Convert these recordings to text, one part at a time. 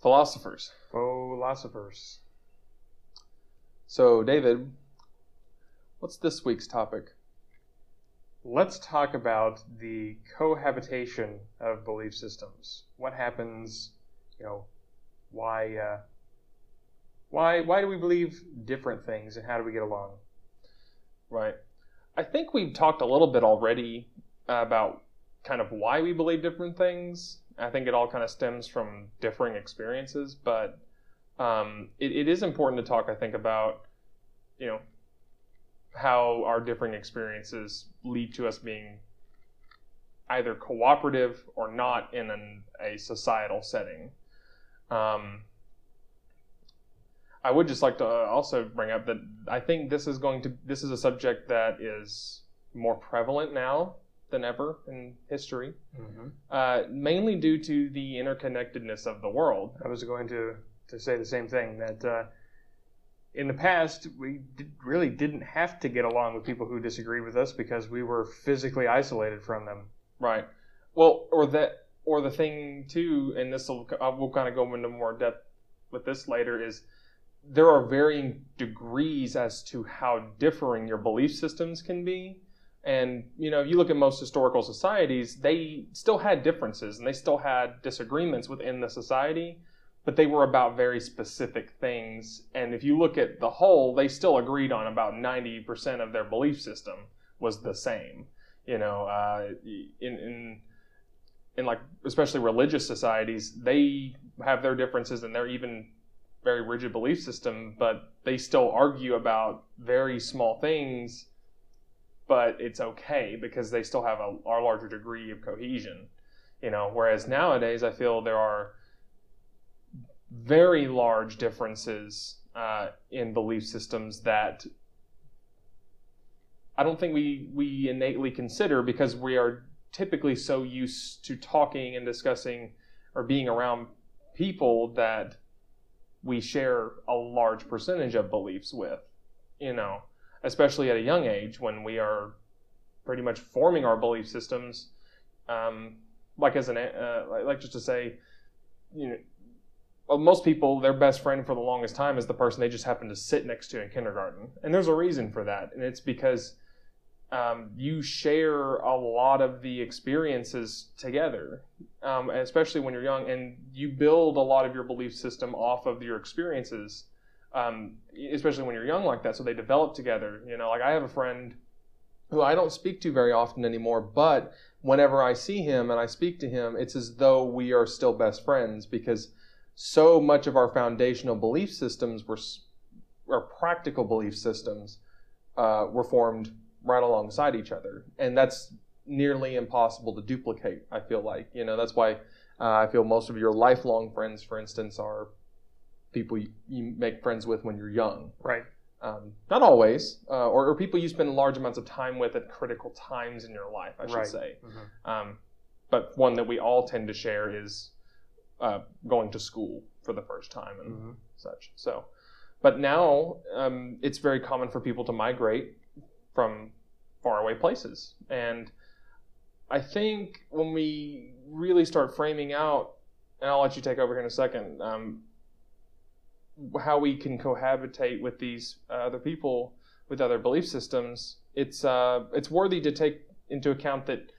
Philosophers. Philosophers. So, David, what's this week's topic? Let's talk about the cohabitation of belief systems. What happens, you know, why uh, why why do we believe different things and how do we get along? Right. I think we've talked a little bit already about kind of why we believe different things. I think it all kind of stems from differing experiences, but um, it, it is important to talk, I think, about you know how our differing experiences lead to us being either cooperative or not in an, a societal setting. Um, I would just like to also bring up that I think this is going to this is a subject that is more prevalent now than ever in history, Mm-hmm. uh, mainly due to the interconnectedness of the world. I was going to, to say the same thing that uh, in the past we did, really didn't have to get along with people who disagreed with us because we were physically isolated from them. Right. Well, or that, or the thing too, and this will we'll kind of go into more depth with this later is there are varying degrees as to how differing your belief systems can be. And you know, you look at most historical societies; they still had differences and they still had disagreements within the society, but they were about very specific things. And if you look at the whole, they still agreed on about ninety percent of their belief system was the same. You know, uh, in in in like especially religious societies, they have their differences and they're even very rigid belief system, but they still argue about very small things. But it's okay because they still have a, a larger degree of cohesion, you know. Whereas nowadays, I feel there are very large differences uh, in belief systems that I don't think we we innately consider because we are typically so used to talking and discussing or being around people that we share a large percentage of beliefs with, you know, especially at a young age when we are pretty much forming our belief systems. Um, like as an uh, like- just to say, you know, well, most people their best friend for the longest time is the person they just happen to sit next to in kindergarten, and there's a reason for that, and it's because um, you share a lot of the experiences together, um, especially when you're young, and you build a lot of your belief system off of your experiences, um, especially when you're young like that. So they develop together. You know, like I have a friend who I don't speak to very often anymore, but whenever I see him and I speak to him, it's as though we are still best friends because so much of our foundational belief systems were, or practical belief systems, uh, were formed right alongside each other, and that's nearly impossible to duplicate. I feel like you know that's why uh, I feel most of your lifelong friends, for instance, are people you, you make friends with when you're young. Right. Um, not always, uh, or, or people you spend large amounts of time with at critical times in your life, I should Right. say. Mm-hmm. Um, but one that we all tend to share is uh, going to school for the first time and Mm-hmm. such. So, but now um, it's very common for people to migrate from faraway places, and I think when we really start framing out, and I'll let you take over here in a second, um, how we can cohabitate with these uh, other people with other belief systems, it's uh, it's worthy to take into account that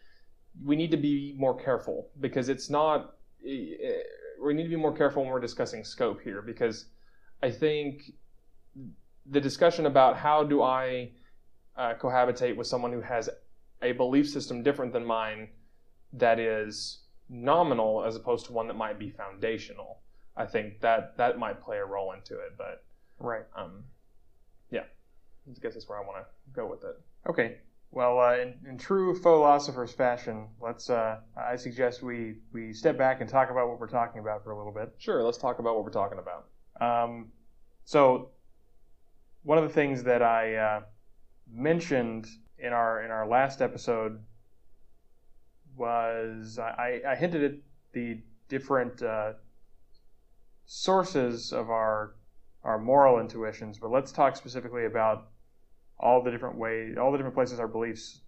we need to be more careful because it's not. We need to be more careful when we're discussing scope here because I think the discussion about how do I uh, cohabitate with someone who has a belief system different than mine that is nominal as opposed to one that might be foundational. I think that that might play a role into it, but Right. um, yeah, I guess that's where I want to go with it. Okay. Well, uh, in, in true philosopher's fashion, let's. Uh, I suggest we we step back and talk about what we're talking about for a little bit. Sure, let's talk about what we're talking about. Um, so, one of the things that I uh, mentioned in our in our last episode was I, I hinted at the different uh, sources of our our moral intuitions, but let's talk specifically about all the different ways, all the different places our beliefs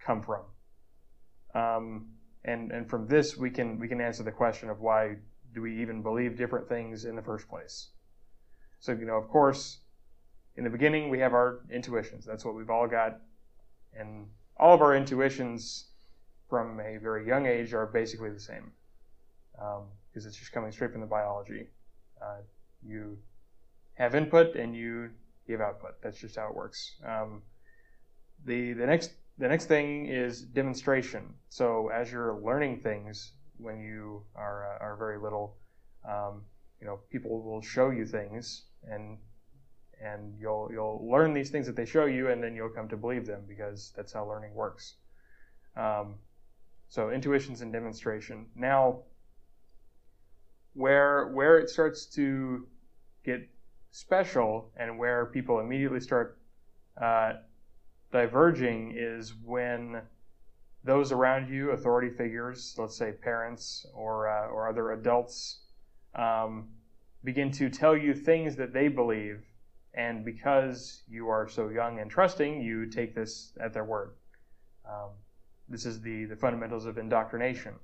come from. Um, and and from this we can we can answer the question of why do we even believe different things in the first place? So, you know, of course, in the beginning, we have our intuitions. That's what we've all got. And all of our intuitions from a very young age are basically the same because it's just coming straight from the biology. Uh, you have input and you give output. That's just how it works. Um, the the next the next thing is demonstration. So as you're learning things when you are uh, are very little, um, you know, people will show you things and and you'll you'll learn these things that they show you, and then you'll come to believe them because that's how learning works. Um, so intuitions and demonstration. Now, where where it starts to get special and where people immediately start uh, diverging is when those around you, authority figures, let's say parents or uh, or other adults, um, begin to tell you things that they believe, and because you are so young and trusting, you take this at their word. Um, this is the the fundamentals of indoctrination,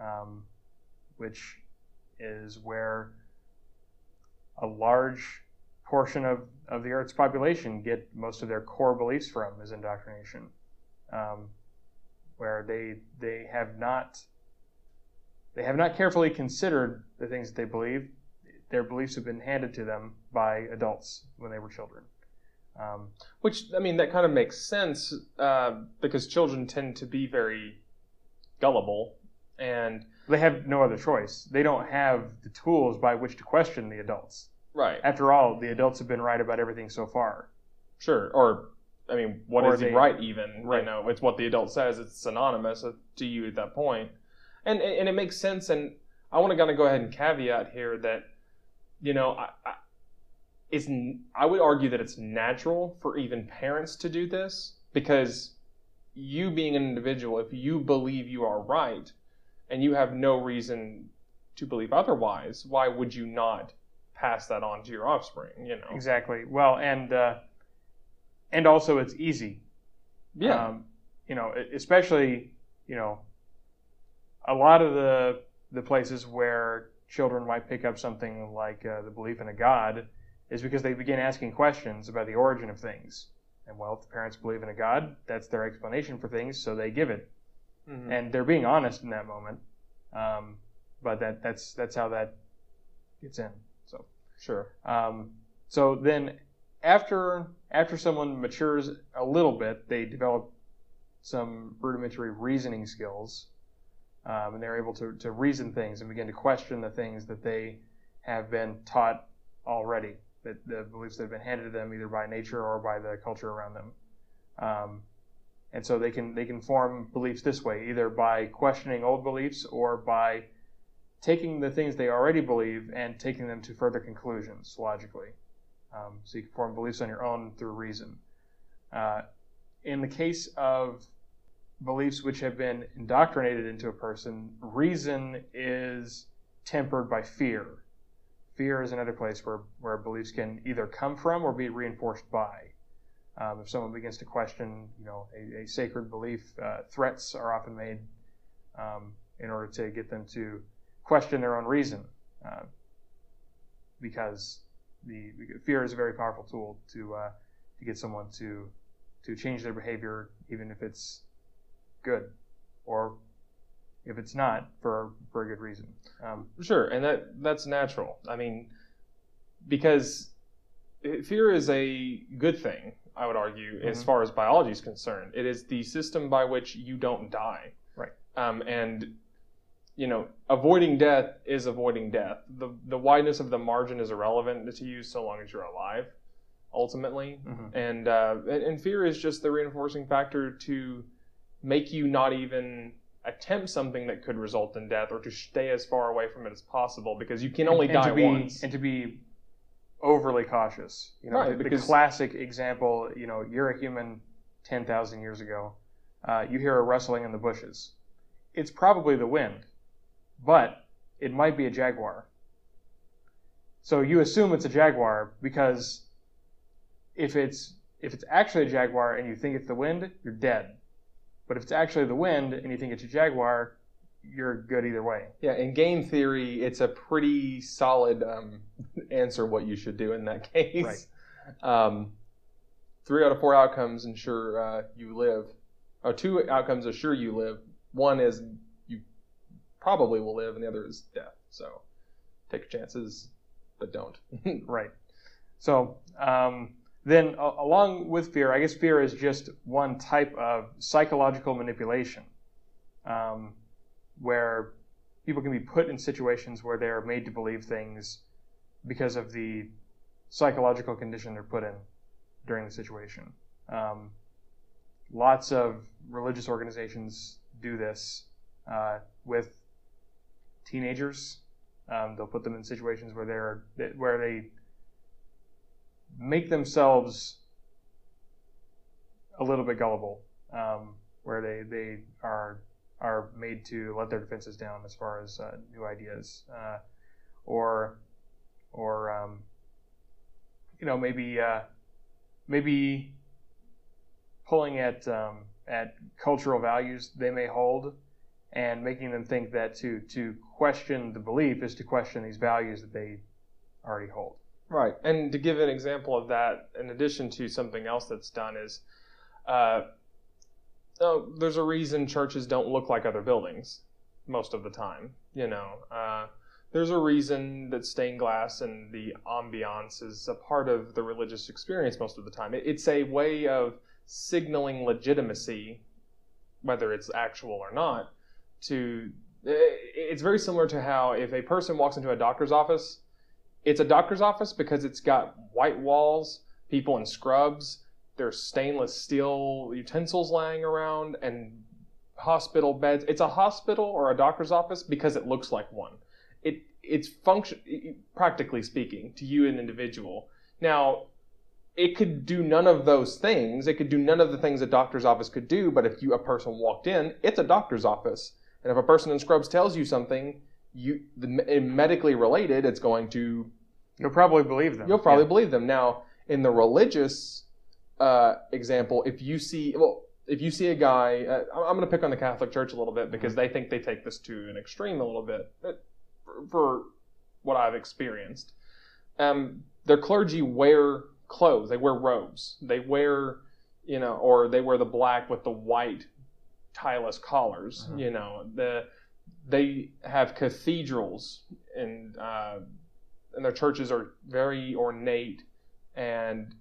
um, which is where a large portion of, of the Earth's population get most of their core beliefs from is indoctrination, um, where they they have not they have not carefully considered the things that they believe. Their beliefs have been handed to them by adults when they were children. Um, Which I mean, that kind of makes sense uh, because children tend to be very gullible, and they have no other choice. They don't have the tools by which to question the adults. Right. After all, the adults have been right about everything so far. Sure. Or, I mean, what or is they, he right even? Right. You know, it's what the adult says. It's synonymous uh, to you at that point. And, and it makes sense. And I want to kind of go ahead and caveat here that, you know, I, I, it's, I would argue that it's natural for even parents to do this because you being an individual, if you believe you are right and you have no reason to believe otherwise, why would you not pass that on to your offspring. You know exactly. Well, and uh, and also it's easy. Yeah. Um, you know, especially you know, a lot of the the places where children might pick up something like uh, the belief in a god is because they begin asking questions about the origin of things. And well, if the parents believe in a god, that's their explanation for things, so they give it. Mm-hmm. And they're being honest in that moment. Um, but that that's that's how that gets in. So sure. Um, so then, after after someone matures a little bit, they develop some rudimentary reasoning skills, um, and they're able to, to reason things and begin to question the things that they have been taught already, that the beliefs that have been handed to them either by nature or by the culture around them. Um, and so they can they can form beliefs this way, either by questioning old beliefs or by taking the things they already believe and taking them to further conclusions logically. Um, so you can form beliefs on your own through reason. Uh, in the case of beliefs which have been indoctrinated into a person, reason is tempered by fear. Fear is another place where, where beliefs can either come from or be reinforced by. Um, if someone begins to question, you know, a, a sacred belief, uh, threats are often made um, in order to get them to question their own reason, uh, because the fear is a very powerful tool to uh, to get someone to to change their behavior, even if it's good, or if it's not for for a good reason. Um, sure, and that that's natural. I mean, because fear is a good thing. I would argue, mm-hmm. as far as biology is concerned, it is the system by which you don't die. Right. Um, and you know, avoiding death is avoiding death. The the wideness of the margin is irrelevant to you so long as you're alive, ultimately. Mm-hmm. And uh, and fear is just the reinforcing factor to make you not even attempt something that could result in death or to stay as far away from it as possible because you can only and, die and be, once. And to be overly cautious. You know, right, the, the classic example, you know, you're a human 10,000 years ago. Uh, you hear a rustling in the bushes. It's probably the wind but it might be a jaguar. So you assume it's a jaguar because if it's if it's actually a jaguar and you think it's the wind, you're dead. But if it's actually the wind and you think it's a jaguar, you're good either way. Yeah, in game theory, it's a pretty solid um, answer what you should do in that case. Right. Um, three out of four outcomes ensure uh, you live. Or two outcomes assure you live. One is you probably will live, and the other is death. So take chances, but don't. right. So um, then, uh, along with fear, I guess fear is just one type of psychological manipulation, um, where people can be put in situations where they are made to believe things because of the psychological condition they're put in during the situation. Um, lots of religious organizations do this uh, with teenagers. Um, they'll put them in situations where they're where they make themselves a little bit gullible, um, where they they are are made to let their defenses down as far as uh, new ideas, uh, or or um, you know maybe uh, maybe pulling at um, at cultural values they may hold and making them think that to to question the belief is to question these values that they already hold. Right, and to give an example of that, in addition to something else that's done, is uh, oh, there's a reason churches don't look like other buildings most of the time. You know, uh, there's a reason that stained glass and the ambiance is a part of the religious experience most of the time. It's a way of signaling legitimacy, whether it's actual or not. To it's very similar to how if a person walks into a doctor's office, it's a doctor's office because it's got white walls, people in scrubs, there's stainless steel utensils lying around, and hospital beds. It's a hospital or a doctor's office because it looks like one it it's function practically speaking to you an individual. Now, it could do none of those things. It could do none of the things a doctor's office could do. But if you a person walked in, it's a doctor's office, and if a person in scrubs tells you something, you the, medically related, it's going to you'll probably believe them. You'll probably yeah. believe them. Now, in the religious uh, example, if you see well. If you see a guy, uh, I'm going to pick on the Catholic Church a little bit because mm-hmm. they think they take this to an extreme a little bit for what I've experienced. Um, their clergy wear clothes. They wear robes. They wear, you know, or they wear the black with the white tileless collars. Uh-huh. You know, the they have cathedrals and uh, and their churches are very ornate and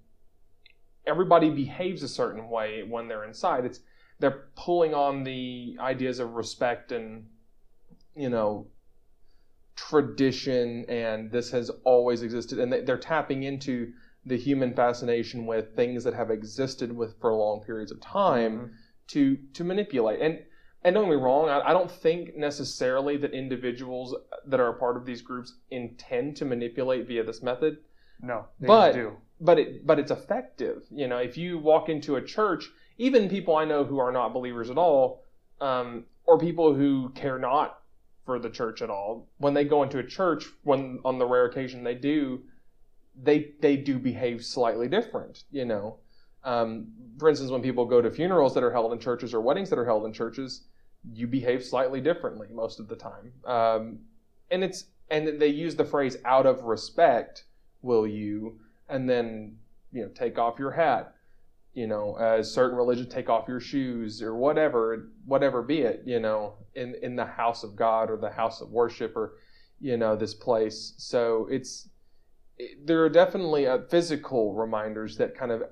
everybody behaves a certain way when they're inside. It's they're pulling on the ideas of respect and you know tradition and this has always existed and they're tapping into the human fascination with things that have existed with for long periods of time mm-hmm. to to manipulate and and don't get me wrong I, I, don't think necessarily that individuals that are a part of these groups intend to manipulate via this method no but do. But it but it's effective you know if you walk into a church even people i know who are not believers at all um, or people who care not for the church at all. When they go into a church, when on the rare occasion they do, they they do behave slightly different. You know, um, for instance, when people go to funerals that are held in churches or weddings that are held in churches, you behave slightly differently most of the time. Um, and it's and they use the phrase "out of respect," will you, and then you know take off your hat you know, as certain religion, take off your shoes or whatever, whatever be it, you know, in, in the house of God or the house of worship or, you know, this place. So it's, it, there are definitely uh, physical reminders that kind of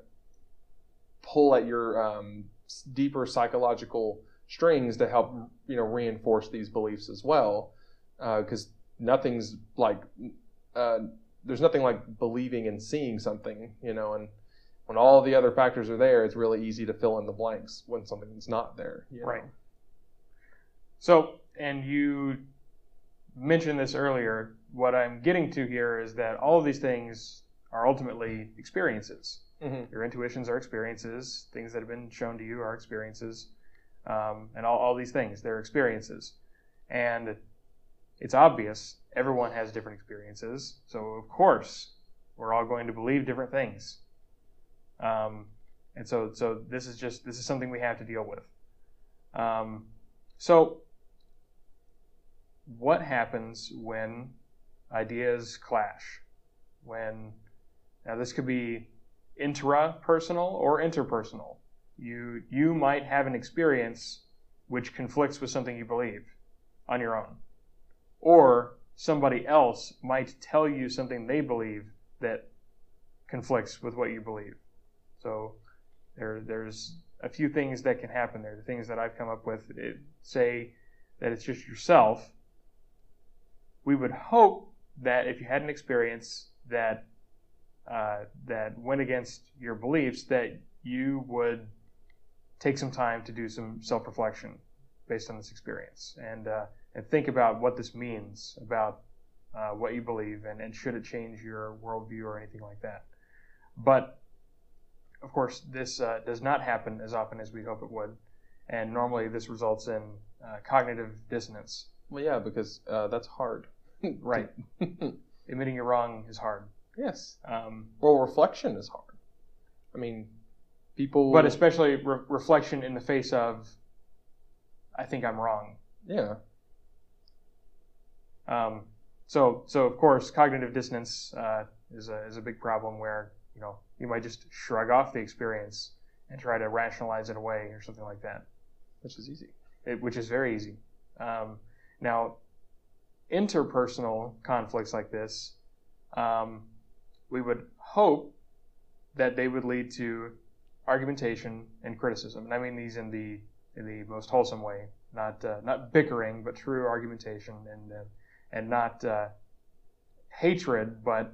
pull at your um, deeper psychological strings to help, you know, reinforce these beliefs as well. Because uh, nothing's like, uh, there's nothing like believing and seeing something, you know, and, when all the other factors are there, it's really easy to fill in the blanks when something's not there. You know? Right. So, and you mentioned this earlier. What I'm getting to here is that all of these things are ultimately experiences. Mm-hmm. Your intuitions are experiences. Things that have been shown to you are experiences. Um, and all, all these things, they're experiences. And it's obvious everyone has different experiences. So, of course, we're all going to believe different things. Um, and so, so this is just this is something we have to deal with. Um, so, what happens when ideas clash? When now this could be intrapersonal or interpersonal. You you might have an experience which conflicts with something you believe on your own. Or somebody else might tell you something they believe that conflicts with what you believe. So there, there's a few things that can happen there. The things that I've come up with it, say that it's just yourself. We would hope that if you had an experience that uh, that went against your beliefs, that you would take some time to do some self-reflection based on this experience and uh, and think about what this means about uh, what you believe and, and should it change your worldview or anything like that. But of course, this uh, does not happen as often as we hope it would, and normally this results in uh, cognitive dissonance. Well, yeah, because uh, that's hard. right. Admitting you're wrong is hard. Yes. Um, well, reflection is hard. I mean, people. But especially re- reflection in the face of, I think I'm wrong. Yeah. Um, so, so of course, cognitive dissonance uh, is a is a big problem where you know you might just shrug off the experience and try to rationalize it away or something like that, which is easy. It, which is very easy. Um, now, interpersonal conflicts like this, um, we would hope that they would lead to argumentation and criticism, and I mean these in the in the most wholesome way, not uh, not bickering, but true argumentation and uh, and not uh, hatred, but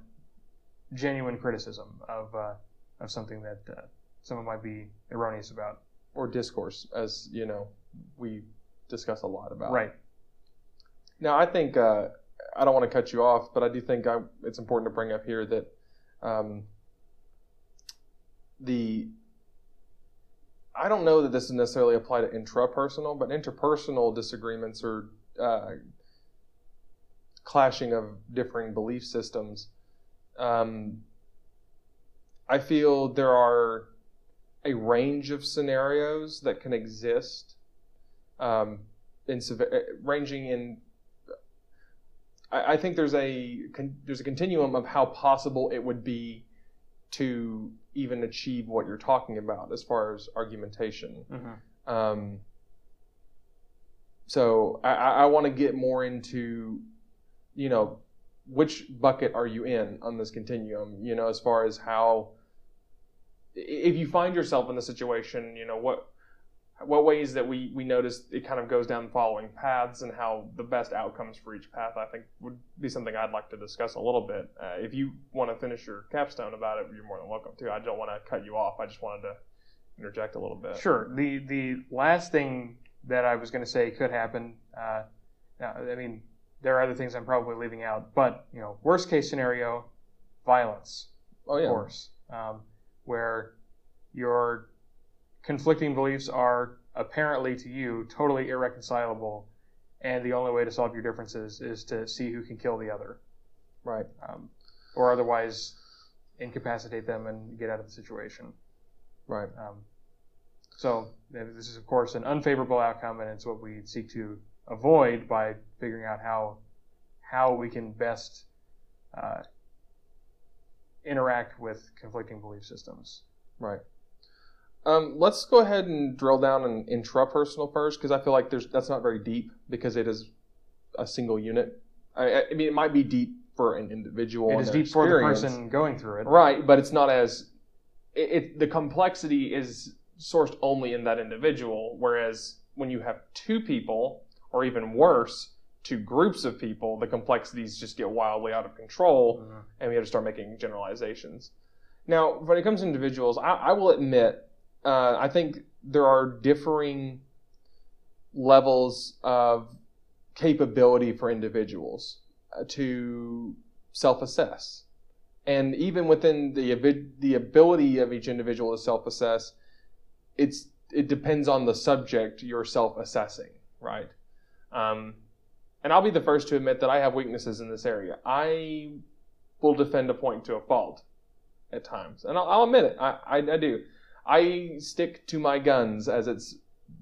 genuine criticism of uh, of something that uh, someone might be erroneous about, or discourse, as you know, we discuss a lot about. Right. Now, I think uh, I don't want to cut you off, but I do think I, it's important to bring up here that um, the I don't know that this is necessarily apply to intrapersonal, but interpersonal disagreements or uh, clashing of differing belief systems um, I feel there are a range of scenarios that can exist, um, in ranging in. I, I think there's a there's a continuum of how possible it would be to even achieve what you're talking about as far as argumentation. Mm-hmm. Um, so I, I want to get more into, you know, which bucket are you in on this continuum? You know, as far as how, if you find yourself in the situation, you know, what what ways that we we notice it kind of goes down the following paths and how the best outcomes for each path I think would be something I'd like to discuss a little bit. Uh, if you want to finish your capstone about it, you're more than welcome to. I don't want to cut you off. I just wanted to interject a little bit. Sure. The the last thing that I was going to say could happen. Uh, I mean, there are other things I'm probably leaving out, but you know, worst case scenario, violence. Oh yeah. Of course, um, where your conflicting beliefs are apparently to you totally irreconcilable, and the only way to solve your differences is to see who can kill the other. Right. Um, or otherwise incapacitate them and get out of the situation. Right. Um, so this is, of course, an unfavorable outcome, and it's what we seek to avoid by figuring out how how we can best uh, interact with conflicting belief systems. Right. Um, let's go ahead and drill down in intrapersonal first, because I feel like there's that's not very deep because it is a single unit. I, I mean, it might be deep for an individual. It is deep for the person going through it. Right, but it's not as it, it, the complexity is sourced only in that individual. Whereas when you have two people, or even worse, to groups of people, the complexities just get wildly out of control, mm-hmm. and we have to start making generalizations. Now, when it comes to individuals, I, I will admit, uh, I think there are differing levels of capability for individuals uh, to self-assess, and even within the the ability of each individual to self-assess, it's it depends on the subject you're self-assessing, right? Um, and I'll be the first to admit that I have weaknesses in this area. I will defend a point to a fault at times, and I'll, I'll admit it. I, I, I do. I stick to my guns, as it's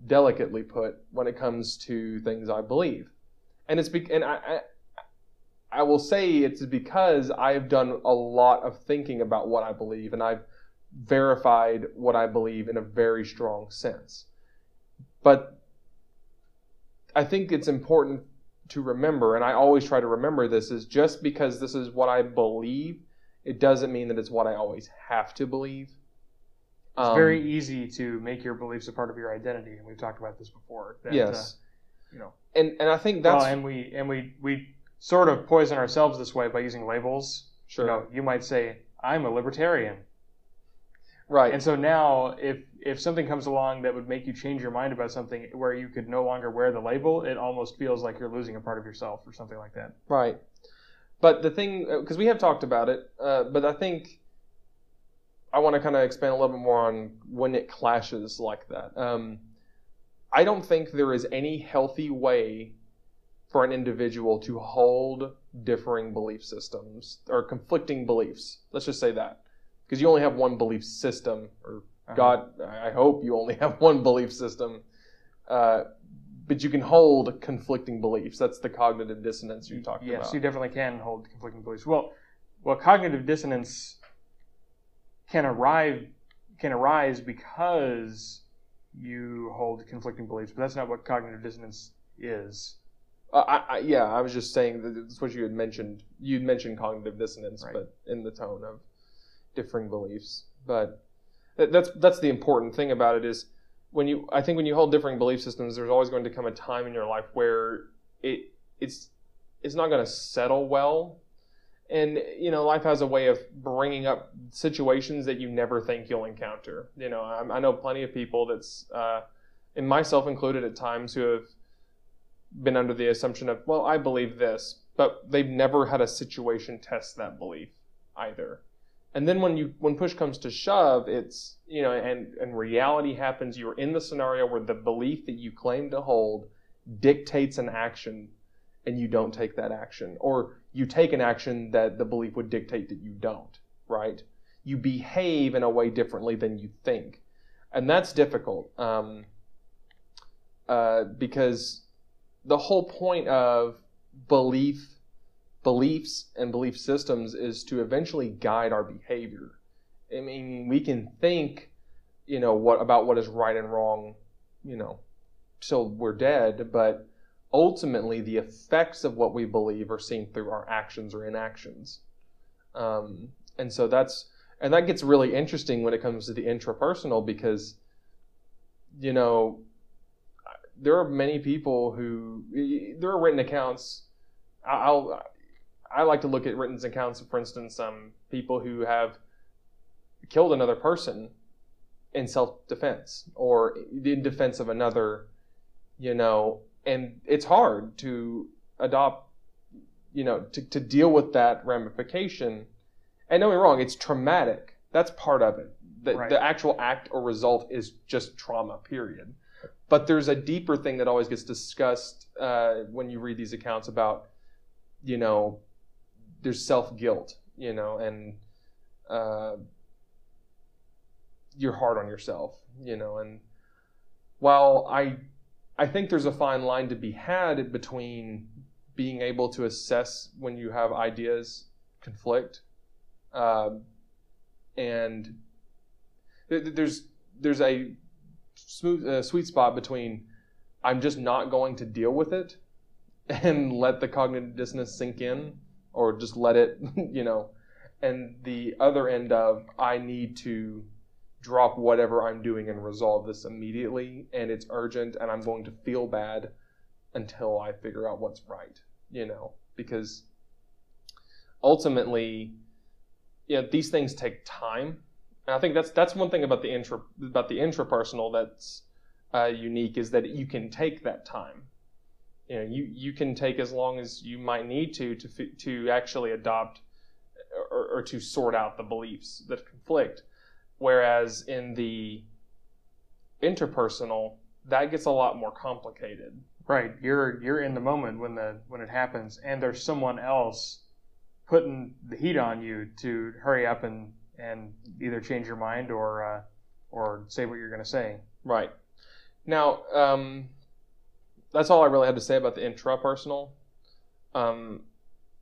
delicately put, when it comes to things I believe. and it's be- and I, I I will say it's because I've done a lot of thinking about what I believe, and I've verified what I believe in a very strong sense. But I think it's important to remember, and I always try to remember this, is just because this is what I believe, it doesn't mean that it's what I always have to believe. It's um, very easy to make your beliefs a part of your identity, and we've talked about this before. That, yes. Uh, you know, and and I think that's well, and we and we we sort of poison ourselves this way by using labels. Sure. You know, you might say, "I'm a libertarian," right? And so now, if if something comes along that would make you change your mind about something where you could no longer wear the label, it almost feels like you're losing a part of yourself or something like that. Right. But the thing, because uh, we have talked about it, uh, but I think I want to kind of expand a little bit more on when it clashes like that. Um, I don't think there is any healthy way for an individual to hold differing belief systems or conflicting beliefs. Let's just say that. Because you only have one belief system, or uh-huh. God, I hope you only have one belief system. Uh, but you can hold conflicting beliefs. That's the cognitive dissonance you talked yes, about. Yes, you definitely can hold conflicting beliefs. Well, well, cognitive dissonance can arrive can arise because you hold conflicting beliefs, but that's not what cognitive dissonance is. Uh, I, I, yeah, I was just saying that that's what you had mentioned. You'd mentioned cognitive dissonance, right. but in the tone of differing beliefs. But that's that's the important thing about it is when you. I think when you hold differing belief systems, there's always going to come a time in your life where it it's it's not going to settle well and you know life has a way of bringing up situations that you never think you'll encounter you know i, I know plenty of people that's uh, and myself included at times who have been under the assumption of well i believe this but they've never had a situation test that belief either and then when you when push comes to shove it's you know and and reality happens you're in the scenario where the belief that you claim to hold dictates an action and you don't take that action or you take an action that the belief would dictate that you don't, right? You behave in a way differently than you think. And that's difficult um, uh, because the whole point of belief, beliefs and belief systems is to eventually guide our behavior. I mean, we can think, you know, what about what is right and wrong, you know, till we're dead, but ultimately the effects of what we believe are seen through our actions or inactions. Um, and so that's and that gets really interesting when it comes to the intrapersonal because you know there are many people who there are written accounts I'll I like to look at written accounts for instance um, people who have killed another person in self-defense or in defense of another you know and it's hard to adopt, you know, to, to deal with that ramification. And don't get me wrong, it's traumatic. That's part of it. The, right. the actual act or result is just trauma, period. But there's a deeper thing that always gets discussed uh, when you read these accounts about, you know, there's self guilt, you know, and uh, you're hard on yourself, you know. And while I I think there's a fine line to be had between being able to assess when you have ideas conflict, um, and there's there's a smooth uh, sweet spot between I'm just not going to deal with it and let the cognitive dissonance sink in, or just let it, you know, and the other end of I need to drop whatever I'm doing and resolve this immediately, and it's urgent, and I'm going to feel bad until I figure out what's right, you know, because ultimately, yeah, these things take time, and I think that's that's one thing about the intra about the intrapersonal that's uh, unique is that you can take that time. You know, you you can take as long as you might need to to to actually adopt or, or to sort out the beliefs that conflict Whereas in the interpersonal, that gets a lot more complicated. Right. You're you're in the moment when the when it happens, and there's someone else putting the heat on you to hurry up and and either change your mind or uh, or say what you're going to say. Right. Now, um, that's all I really had to say about the intrapersonal. Um,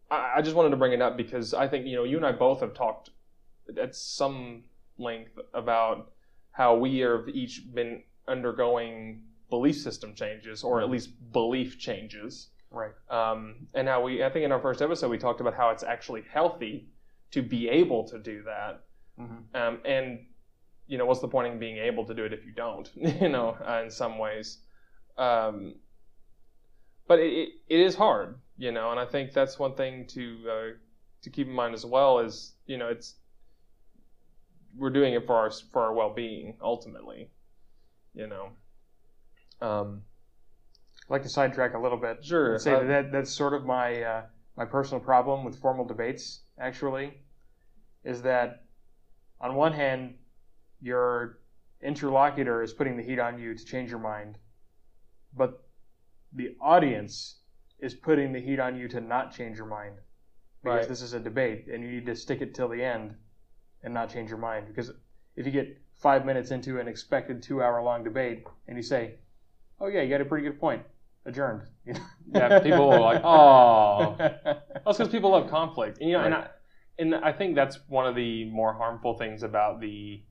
I, I just wanted to bring it up because I think you know you and I both have talked at some length about how we have each been undergoing belief system changes or at least belief changes. Right. Um, and how we, I think in our first episode, we talked about how it's actually healthy to be able to do that. Mm-hmm. Um, and, you know, what's the point in being able to do it if you don't, you know, uh, in some ways. Um, but it, it, it is hard, you know, and I think that's one thing to, uh, to keep in mind as well is, you know, it's, we're doing it for our, for our well-being ultimately, you know. Um, I'd like to sidetrack a little bit. Sure. and say uh, that, that that's sort of my uh, my personal problem with formal debates. Actually, is that on one hand, your interlocutor is putting the heat on you to change your mind, but the audience is putting the heat on you to not change your mind because Right. this is a debate and you need to stick it till the end and not change your mind because if you get five minutes into an expected two hour long debate and you say oh yeah you got a pretty good point adjourned? Yeah, people are like, "Oh." that's because people love conflict, and, you know, and I, and I think that's one of the more harmful things about the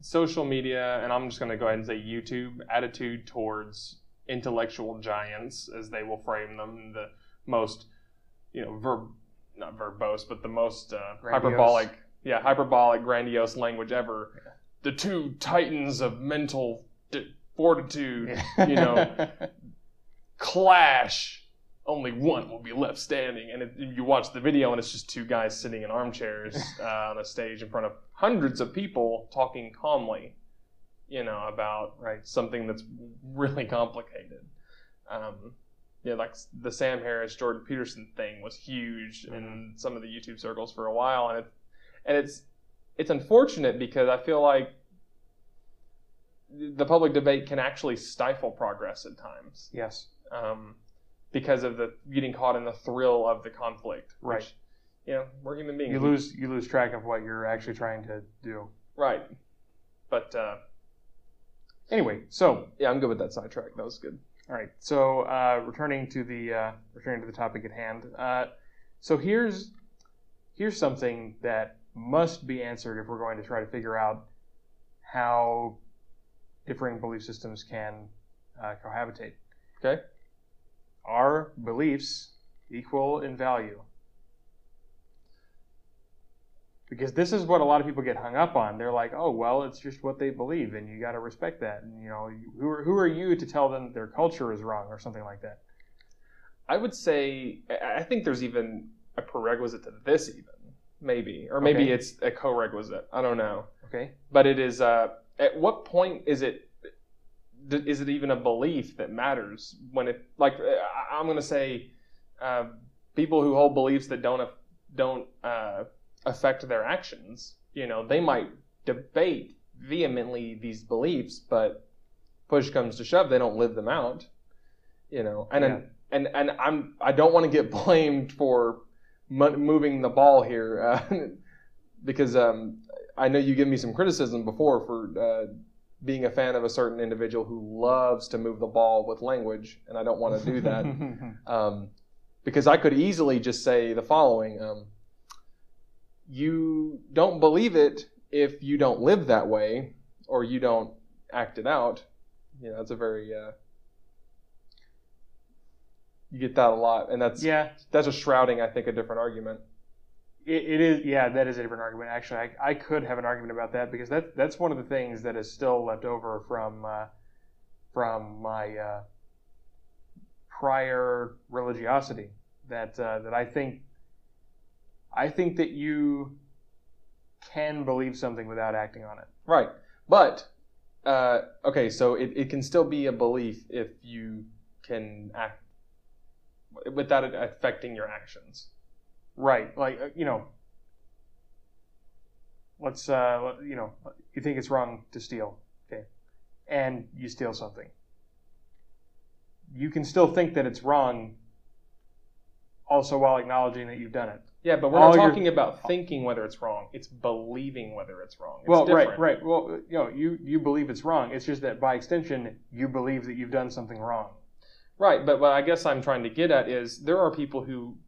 social media, and I'm just going to go ahead and say YouTube attitude towards intellectual giants, as they will frame them, the most, you know, verb, not verbose, but the most uh, hyperbolic, yeah, hyperbolic, grandiose language ever. The two titans of mental d- fortitude, you know, clash, only one will be left standing. And it, you watch the video, and it's just two guys sitting in armchairs uh, on a stage in front of hundreds of people talking calmly, you know, about right something that's really complicated. Um, yeah, like the Sam Harris Jordan Peterson thing was huge in some of the YouTube circles for a while, and it and it's it's unfortunate because I feel like the public debate can actually stifle progress at times yes um, because of the getting caught in the thrill of the conflict. Right. Which, you know, we're human beings. you lose you lose track of what you're actually trying to do Right. But uh, anyway so yeah, I'm good with that sidetrack. That was good. All right. So uh, returning to the uh, returning to the topic at hand. Uh, so here's here's something that must be answered if we're going to try to figure out how differing belief systems can uh, cohabitate. Okay. Are beliefs equal in value? Because this is what a lot of people get hung up on. They're like, "Oh, well, it's just what they believe, and you got to respect that." And you know, who are, who are you to tell them their culture is wrong or something like that? I would say I think there's even a prerequisite to this, even maybe, or maybe Okay. it's a co-requisite. I don't know, Okay. but it is. Uh, at what point is it? Is it even a belief that matters when it? Like I- I'm going to say, uh, people who hold beliefs that don't don't uh, affect their actions. You know, they might debate vehemently these beliefs, but push comes to shove, they don't live them out. You know, and Yeah. and and I'm I don't want to get blamed for mo- moving the ball here uh, because um, I know you give me some criticism before for uh, being a fan of a certain individual who loves to move the ball with language, and I don't want to do that um, because I could easily just say the following: um, You don't believe it if you don't live that way or you don't act it out. You know, that's a very uh, you get that a lot, and that's yeah, that's a shrouding, I think, a different argument. it, it is. Yeah, that is a different argument. Actually, I, I could have an argument about that because that that's one of the things that is still left over from uh, from my uh, prior religiosity. That uh, that I think I think that you can believe something without acting on it. Right. But, uh, okay, so it, it can still be a belief if you can act without it affecting your actions. Right. Like, uh, you know, let's, uh, you know, you think it's wrong to steal, okay, and you steal something. You can still think that it's wrong also while acknowledging that you've done it. Yeah, but we're All not your- talking about thinking whether it's wrong. It's believing whether it's wrong. It's well, different. right, right. Well, you know, you you believe it's wrong. It's just that by extension, you believe that you've done something wrong. Right, but what I guess I'm trying to get at is there are people who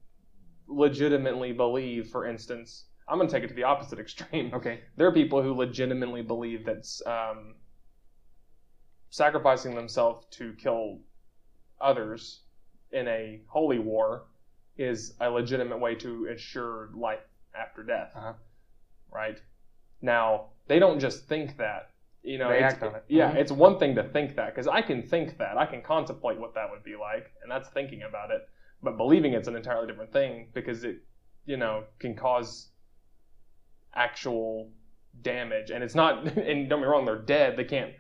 legitimately believe, for instance, I'm going to take it to the opposite extreme. Okay. There are people who legitimately believe that um, sacrificing themselves to kill others in a holy war is a legitimate way to ensure life after death. Uh-huh. Right? Now, they don't just think that. You know, They act on it. Yeah, Mhm. it's one thing to think that because I can think that. I can contemplate what that would be like, and that's thinking about it. But believing it's an entirely different thing because it, you know, can cause actual damage. And it's not, and don't be wrong, they're dead. They can't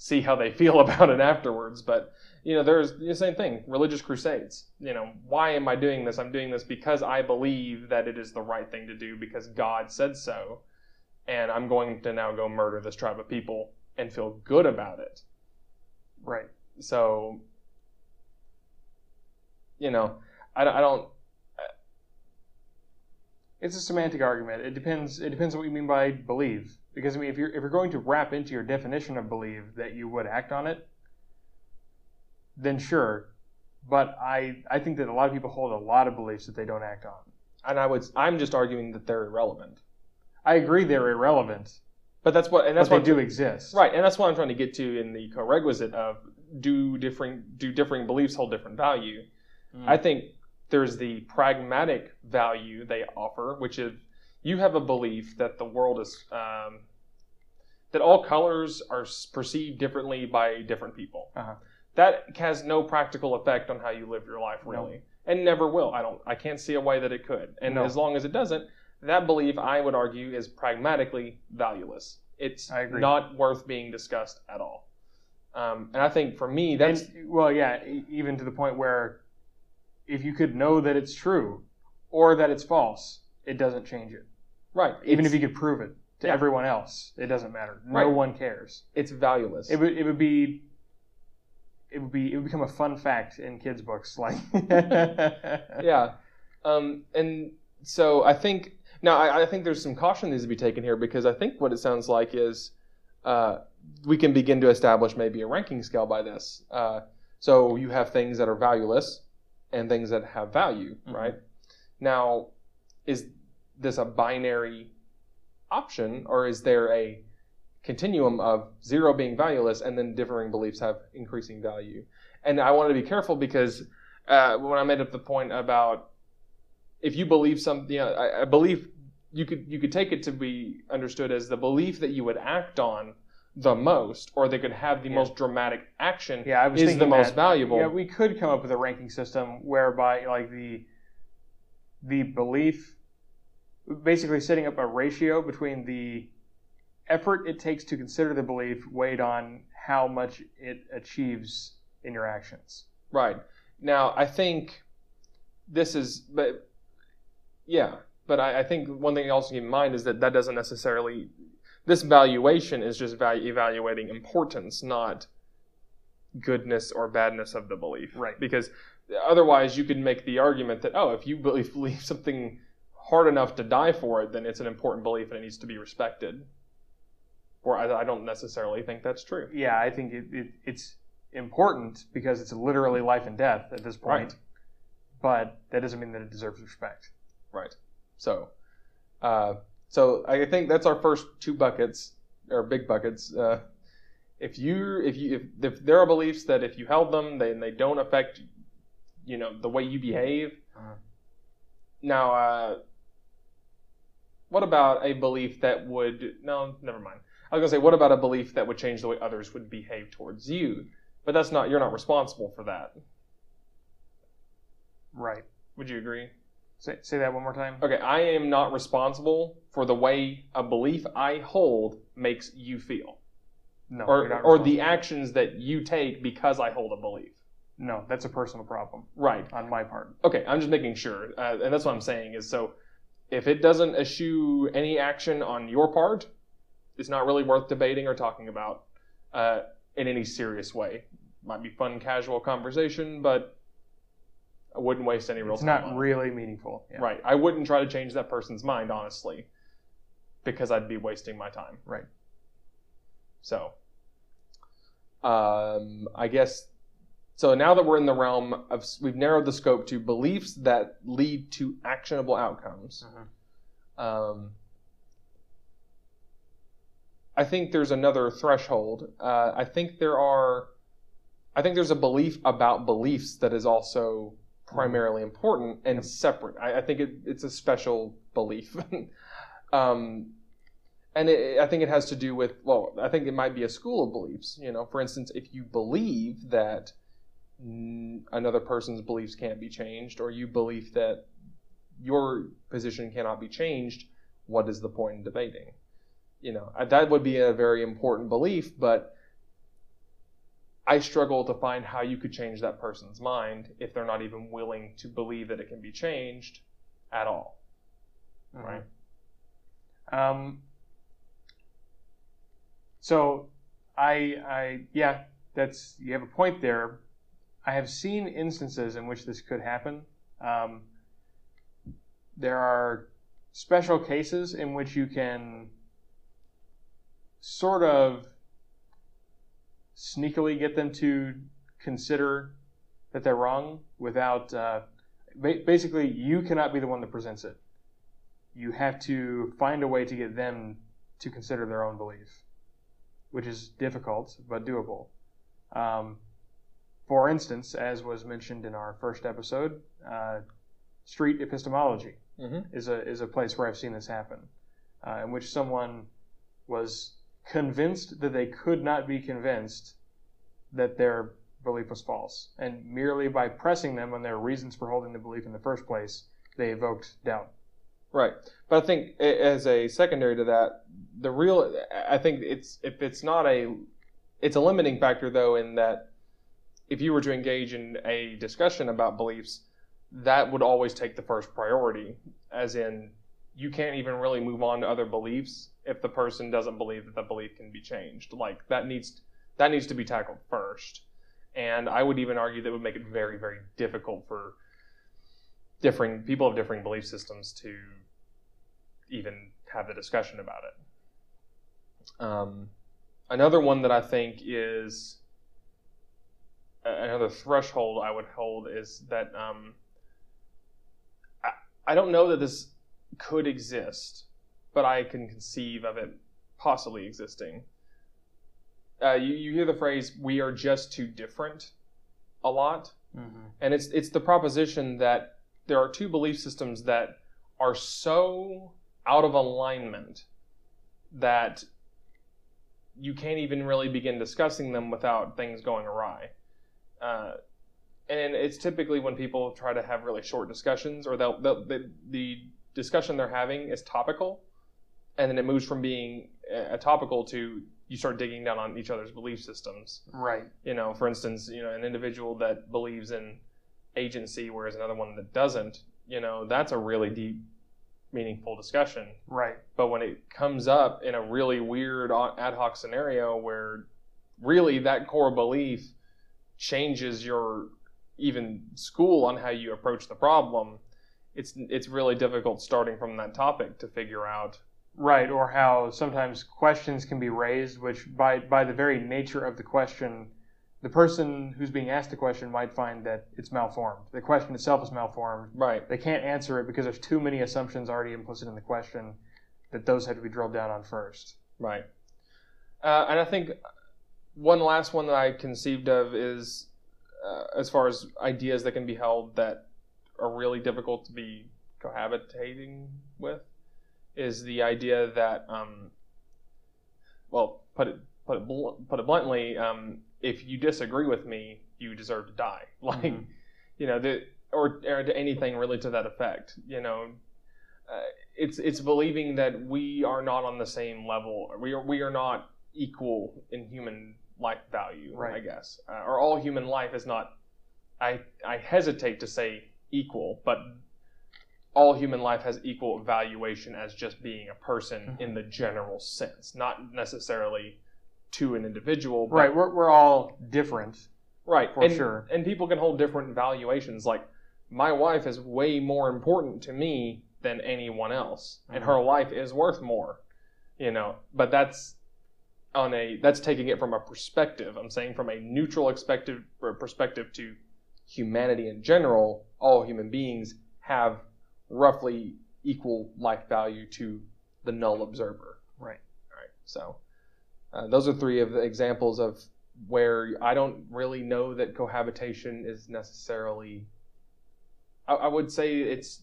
see how they feel about it afterwards. But, you know, there's the same thing religious crusades. You know, why am I doing this? I'm doing this because I believe that it is the right thing to do because God said so. And I'm going to now go murder this tribe of people and feel good about it. Right. So, you know, I, don't- I don't. Uh, it's a semantic argument. It depends. It depends what you mean by believe. Because I mean, if you're if you're going to wrap into your definition of believe that you would act on it, then sure. But I I think that a lot of people hold a lot of beliefs that they don't act on. And I would. I'm just arguing that they're irrelevant. I agree they're irrelevant, But that's what, and that's what they do exist. Right, and that's what I'm trying to get to in the co-requisite of do differing do differing beliefs hold different value. Mm. I think there's the pragmatic value they offer, which is you have a belief that the world is um, that all colors are perceived differently by different people. Uh-huh. That has no practical effect on how you live your life, No. really, and never will. I don't. I can't see a way that it could. And No. as long as it doesn't, that belief, I would argue, is pragmatically valueless. It's not worth being discussed at all. Um, and I think for me, that's And, well, yeah, even to the point where if you could know that it's true or that it's false, it doesn't change it. Right. Even It's- if you could prove it to Yeah. everyone else, it doesn't matter. No Right. one cares. it's valueless. It would it would be it would be it would become a fun fact in kids' books like yeah. Um, and so I think now I, I think there's some caution needs to be taken here because I think what it sounds like is uh, we can begin to establish maybe a ranking scale by this. Uh, so you have things that are valueless and things that have value, Mhm. right? Now, is this a binary option or is there a continuum of zero being valueless and then differing beliefs have increasing value? And I want to be careful because uh, when I made up the point about if you believe something, you know, I, I believe you could you could take it to be understood as the belief that you would act on the most, or that could have the Yeah. most dramatic action, yeah, I was is the most that. valuable. Yeah, we could come up with a ranking system whereby like the the belief basically setting up a ratio between the effort it takes to consider the belief weighed on how much it achieves in your actions. Right. Now, I think this is, but yeah, but I, I think one thing you also keep in mind is that that doesn't necessarily, this valuation is just value, evaluating importance, not goodness or badness of the belief. Right. Because otherwise, you could make the argument that, oh, if you believe, believe something hard enough to die for it, then it's an important belief and it needs to be respected. Or I, I don't necessarily think that's true. Yeah, I think it, it, it's important because it's literally life and death at this point. Right. But that doesn't mean that it deserves respect. Right. So, uh, so I think that's our first two buckets or big buckets. Uh, if you if you if, if there are beliefs that if you held them, then they don't affect you know the way you behave. Uh-huh. Now, uh, what about a belief that would no, never mind. I was gonna say, what about a belief that would change the way others would behave towards you? But that's not you're not responsible for that. Right. Would you agree? Say, say that one more time. Okay, I am not responsible for the way a belief I hold makes you feel, No. or or the actions that you take because I hold a belief. No, that's a personal problem Right. on my part. Okay, I'm just making sure, uh, and that's what I'm saying is so. If it doesn't eschew any action on your part, it's not really worth debating or talking about uh, in any serious way. Might be fun, casual conversation, but I wouldn't waste any real It's time. not on it. really meaningful. Yeah. Right. I wouldn't try to change that person's mind, honestly, because I'd be wasting my time. Right. So, um, I guess. So now that we're in the realm of, we've narrowed the scope to beliefs that lead to actionable outcomes. Mhm. Um, I think there's another threshold. Uh, I think there are. I think there's a belief about beliefs that is also primarily important and separate. I, I think it, it's a special belief. um, and it, I think it has to do with, well, I think it might be a school of beliefs. You know, for instance, if you believe that another person's beliefs can't be changed, or you believe that your position cannot be changed, what is the point in debating? You know, uh, that would be a very important belief, but I struggle to find how you could change that person's mind if they're not even willing to believe that it can be changed at all. Mhm. Right. Um, so I, I, yeah, that's you have a point there. I have seen instances in which this could happen. Um, there are special cases in which you can sort of sneakily get them to consider that they're wrong without uh, ba- basically you cannot be the one that presents it you have to find a way to get them to consider their own belief, which is difficult but doable. Um, for instance, as was mentioned in our first episode, uh, street epistemology Mm-hmm. is a is a place where I've seen this happen, uh, in which someone was convinced that they could not be convinced that their belief was false, and merely by pressing them on their reasons for holding the belief in the first place, they evoked doubt. Right. But I think as a secondary to that, the real I think it's if it's not a it's a limiting factor though in that if you were to engage in a discussion about beliefs, that would always take the first priority as in you can't even really move on to other beliefs if the person doesn't believe that the belief can be changed. Like that needs that needs to be tackled first. And I would even argue that would make it very very difficult for differing people of differing belief systems to even have the discussion about it. Um, another one that I think is another threshold I would hold is that um, I, I don't know that this could exist, but I can conceive of it possibly existing. Uh, you, you hear the phrase "we are just too different" a lot. Mm-hmm. And it's it's the proposition that there are two belief systems that are so out of alignment that you can't even really begin discussing them without things going awry. Uh, and it's typically when people try to have really short discussions, or they'll, they'll, the the discussion they're having is topical, and then it moves from being a topical to you start digging down on each other's belief systems Right. you know, for instance, you know, an individual that believes in agency, whereas another one that doesn't, you know, that's a really deep, meaningful discussion. Right. But when it comes up in a really weird ad hoc scenario where really that core belief changes your even school on how you approach the problem, it's it's really difficult starting from that topic to figure out. Right, or how sometimes questions can be raised, which by by the very nature of the question, the person who's being asked the question might find that it's malformed. The question itself is malformed. Right. They can't answer it because there's too many assumptions already implicit in the question that those have to be drilled down on first. Right. Uh, and I think one last one that I conceived of is uh, as far as ideas that can be held that are really difficult to be cohabitating with is the idea that, um, well, put it put it bl- put it bluntly, um, if you disagree with me, you deserve to die. Like, Mhm. you know, the, or, or to anything really to that effect. You know, uh, it's it's believing that we are not on the same level. We are we are not equal in human life value. Right. I guess, uh, or all human life is not. I I hesitate to say equal, but all human life has equal valuation as just being a person Mhm. in the general sense, not necessarily to an individual. But Right, we're, we're all different. Right, For and, sure. And people can hold different valuations. Like my wife is way more important to me than anyone else, and her life is worth more. You know, but that's on a that's taking it from a perspective. I'm saying from a neutral perspective perspective to humanity in general, all human beings have roughly equal life value to the null observer. Right. All right. So uh, those are three of the examples of where I don't really know that cohabitation is necessarily. I, I would say it's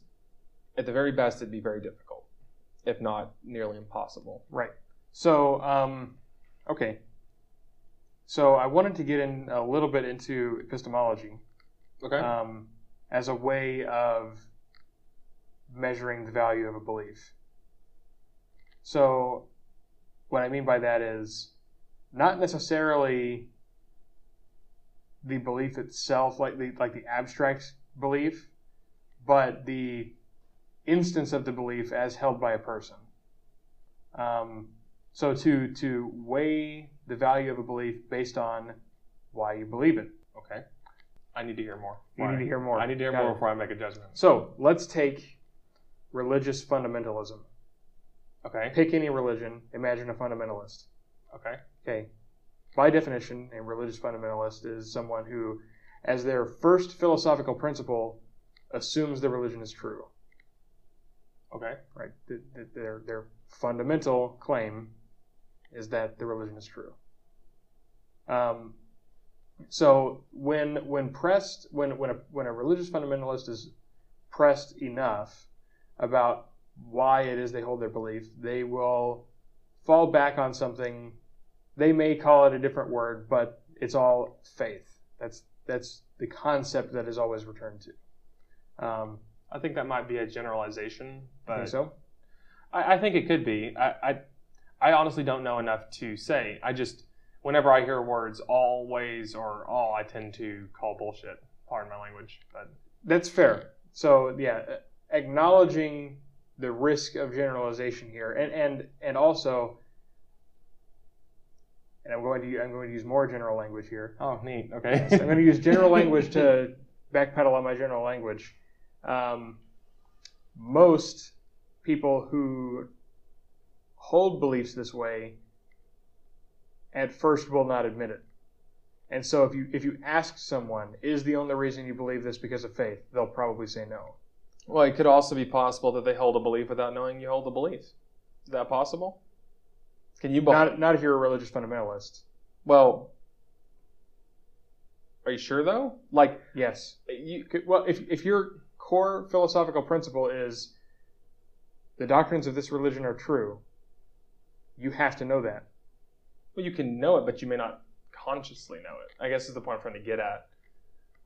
at the very best it'd be very difficult, if not nearly impossible. Right. So, um, okay. So I wanted to get in a little bit into epistemology Okay. um, as a way of measuring the value of a belief. So, what I mean by that is not necessarily the belief itself, like the like the abstract belief, but the instance of the belief as held by a person. Um, so to to weigh the value of a belief based on why you believe it. okay. I need to hear more. You need to hear more. I need to hear Got more it. before I make a judgment. So let's take religious fundamentalism. Okay. Pick any religion. Imagine a fundamentalist. Okay. Okay. By definition, a religious fundamentalist is someone who, as their first philosophical principle, assumes the religion is true. Okay. Right. Th- th- Their their fundamental claim is that the religion is true. Um, so when when pressed when when a when a religious fundamentalist is pressed enough about why it is they hold their belief, they will fall back on something. They may call it a different word, but it's all faith. That's that's the concept that is always returned to. Um, I think that might be a generalization, I but think so. I, I think it could be. I, I I honestly don't know enough to say. I just whenever I hear words always or all, I tend to call bullshit. Pardon my language, but That's fair. So yeah, acknowledging the risk of generalization here, and and and also, and I'm going to I'm going to use more general language here. oh, neat. Okay. So I'm going to use general language to backpedal on my general language. Um, most people who hold beliefs this way at first will not admit it. And so if you if you ask someone, is the only reason you believe this because of faith, they'll probably say no. well, it could also be possible that they hold a belief without knowing you hold a belief. Is that possible? Can you? be- Not not if you're a religious fundamentalist. well, are you sure though? Like Yes. you. Could- Well, if if your core philosophical principle is the doctrines of this religion are true, you have to know that. Well, you can know it, but you may not consciously know it. I guess is the point I'm trying to get at.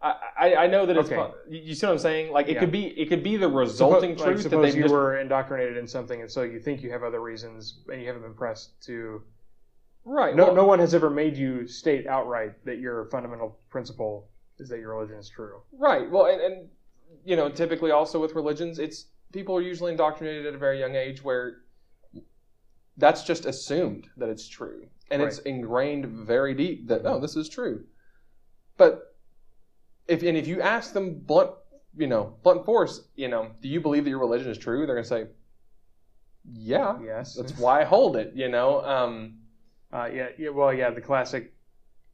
I, I, I know that it's. Okay. You see what I'm saying? Like it Yeah. could be it could be the resulting Suppo- like, truth that suppose they you just were indoctrinated in something, and so you think you have other reasons, and you haven't been pressed to. right. No, well, no one has ever made you state outright that your fundamental principle is that your religion is true. Right. Well, and, and you know, typically also with religions, it's people are usually indoctrinated at a very young age where that's just assumed that it's true, and it's ingrained very deep that oh, this is true. But if and if you ask them blunt, you know, blunt force, you know, do you believe that your religion is true? They're gonna say, yeah, Yes. that's why I hold it. You know. Um, Uh, yeah, yeah. Well, yeah. The classic.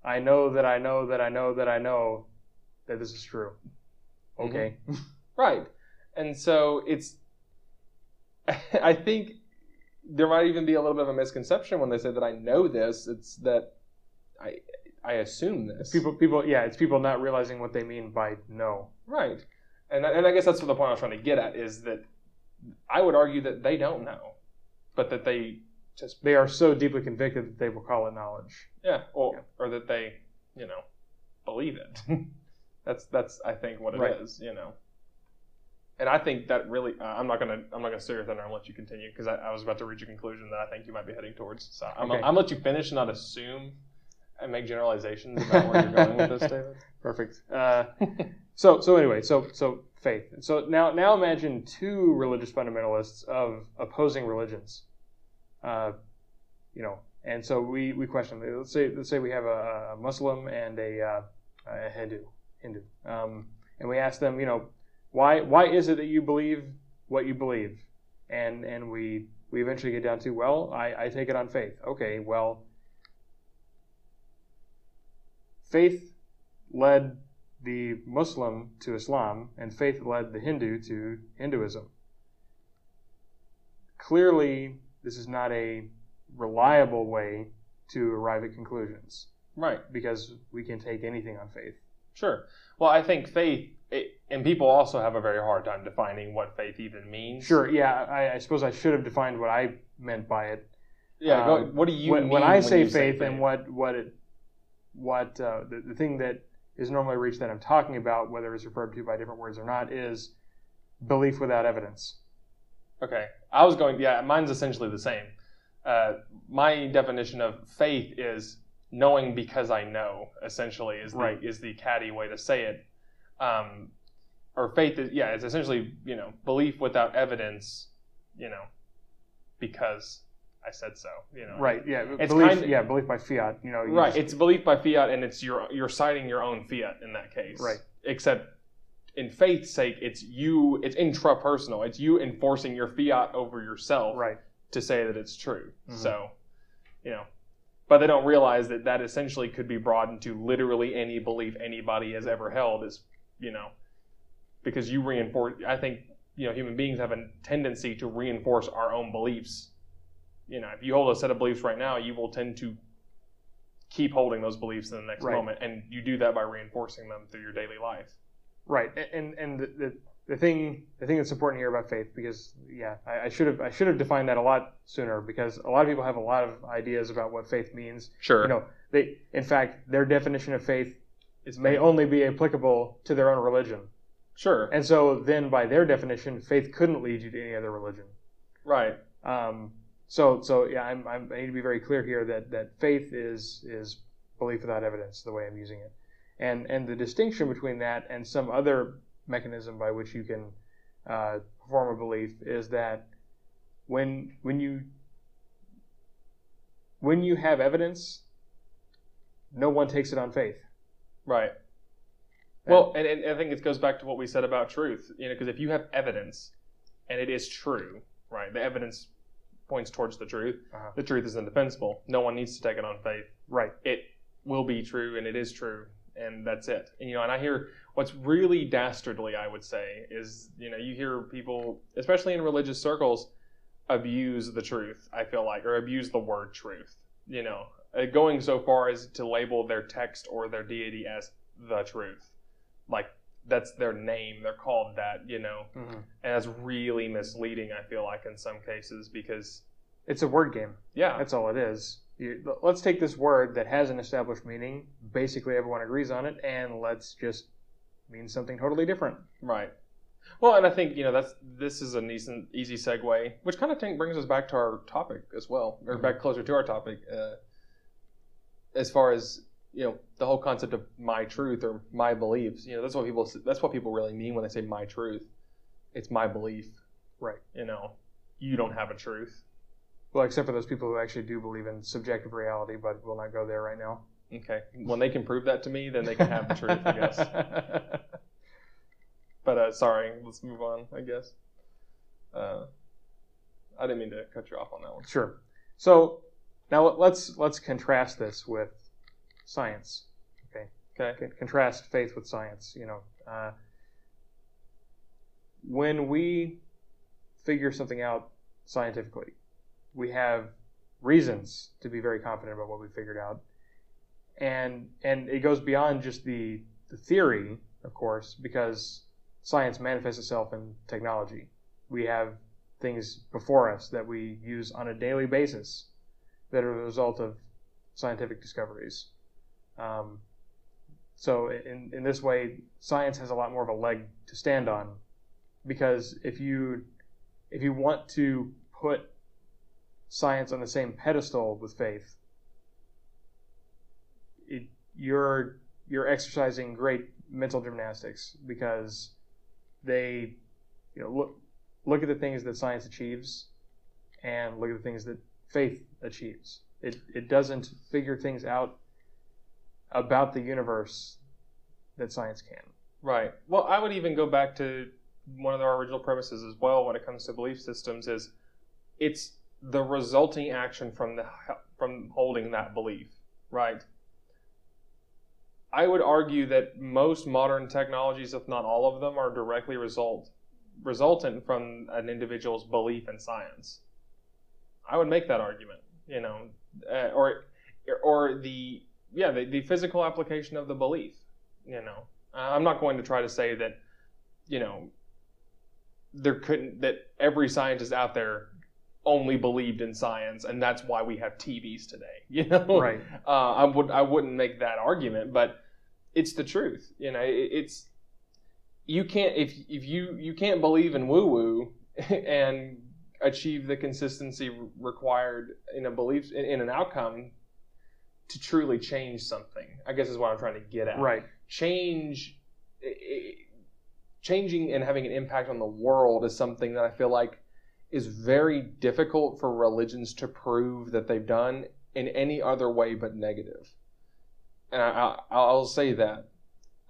I know that I know that I know that I know that this is true. Okay. Right. And so it's, I think there might even be a little bit of a misconception when they say that I know this. It's that I, I assume this. People, people. Yeah, it's people not realizing what they mean by no. Right. And, and I guess that's what the point I was trying to get at is that I would argue that they don't know, but that they just, They are so deeply convicted that they will call it knowledge. yeah, or, Yeah. or that they, you know, believe it. that's, that's, I think what it is. Right. you know. And I think that really, uh, I'm not gonna, I'm not gonna steer your thunder and let you continue because I, I was about to reach a conclusion that I think you might be heading towards. So I'm, Okay. I'm gonna let you finish, and not assume and make generalizations about where you're going with this, David. Perfect. Uh, so, so anyway, so so faith. So now, now imagine two religious fundamentalists of opposing religions. Uh, you know, and so we we question. Let's say let's say we have a, a Muslim and a, uh, a Hindu Hindu, um, and we ask them, you know, why why is it that you believe what you believe? And and we we eventually get down to well, I, I take it on faith. Okay, well, faith led the Muslim to Islam, and faith led the Hindu to Hinduism. Clearly, this is not a reliable way to arrive at conclusions Right. because we can take anything on faith. Sure. Well, I think faith, it, and people also have a very hard time defining what faith even means. Sure, yeah, I, I suppose I should have defined what I meant by it. Yeah. go, Um, what do you when, when I say you faith, and what what it what uh, the, the thing that is normally reached that I'm talking about, whether it's referred to by different words or not, is belief without evidence. Okay. I was going. Yeah. Mine's essentially the same. Uh, my definition of faith is knowing because I know. Essentially, is the Right. is the catty way to say it. Um, or faith is yeah. It's essentially you know belief without evidence. You know, because I said so. You know. Right? Yeah. It's belief. kind of- yeah, belief by fiat. You know. you Right. just- It's belief by fiat, and it's your you're citing your own fiat in that case. Right. Except in faith's sake, it's you. It's intrapersonal. It's you enforcing your fiat over yourself right. to say that it's true. Mhm. So, you know, but they don't realize that that essentially could be broadened to literally any belief anybody has ever held. Is you know, because you reinforce. I think you know human beings have a tendency to reinforce our own beliefs. You know, if you hold a set of beliefs right now, you will tend to keep holding those beliefs in the next Right. moment, and you do that by reinforcing them through your daily life. Right, and and the, the the thing the thing that's important here about faith because yeah I, I should have I should have defined that a lot sooner because a lot of people have a lot of ideas about what faith means. Sure. You know, they in fact their definition of faith it's may only be applicable to their own religion, sure. and so then by their definition, faith couldn't lead you to any other religion. right. Um, so so yeah, I'm, I'm, I need to be very clear here that that faith is is belief without evidence, the way I'm using it, and and the distinction between that and some other mechanism by which you can uh, perform a belief is that when when you when you have evidence, no one takes it on faith. Right. Well, and, and I think it goes back to what we said about truth. You know, because if you have evidence and it is true, right? The evidence points towards the truth. Uh-huh. The truth is indefensible. No one needs to take it on faith. right, It will be true, and it is true, and that's it. And you know, and I hear what's really dastardly, I would say, is you know, you hear people, especially in religious circles, abuse the truth. I feel like, or abuse the word truth. You know, uh, going so far as to label their text or their deity as the truth, like that's their name. They're called that. You know, Mhm. and that's really misleading. I feel like in some cases because it's a word game. yeah, That's all it is. You, let's take this word that has an established meaning. Basically, everyone agrees on it, and let's just mean something totally different. Right. Well, and I think you know that's this is an easy, easy segue, which kind of think brings us back to our topic as well, or Mhm. back closer to our topic, uh, as far as you know the whole concept of my truth or my beliefs. You know, that's what people that's what people really mean when they say my truth. It's my belief, Right. You know, you don't have a truth. Well, except for those people who actually do believe in subjective reality, but we'll not go there right now. Okay, when they can prove that to me, then they can have the truth, I guess. But uh, sorry, let's move on. I guess. Uh, I didn't mean to cut you off on that one. Sure. So now let's let's contrast this with science. Okay. Con- Contrast faith with science. You know, uh, when we figure something out scientifically, we have reasons to be very confident about what we figured out, and and it goes beyond just the the theory, of course, because science manifests itself in technology. We have things before us that we use on a daily basis that are the result of scientific discoveries. Um, so in, in this way, science has a lot more of a leg to stand on because if you if you want to put science on the same pedestal with faith, it, you're you're exercising great mental gymnastics because they you know look look at the things that science achieves and look at the things that faith achieves. It, it doesn't figure things out about the universe that science can. Right. Well, I would even go back to one of our original premises as well when it comes to belief systems is it's the resulting action from the from holding that belief, right? I would argue that most modern technologies, if not all of them, are directly result resultant from an individual's belief in science. I would make that argument, you know, uh, or or the yeah the, the physical application of the belief, you know. I'm not going to try to say that, you know, there couldn't that every scientist out there only believed in science and that's why we have TVs today. You know, right? Uh, I would I wouldn't make that argument, but it's the truth. You know, it, it's you can't if if you you can't believe in woo woo and achieve the consistency required in a belief in, in, an outcome to truly change something. I guess is what I'm trying to get at. Right. Change. It, changing and having an impact on the world is something that I feel like is very difficult for religions to prove that they've done in any other way but negative. And I, will say that.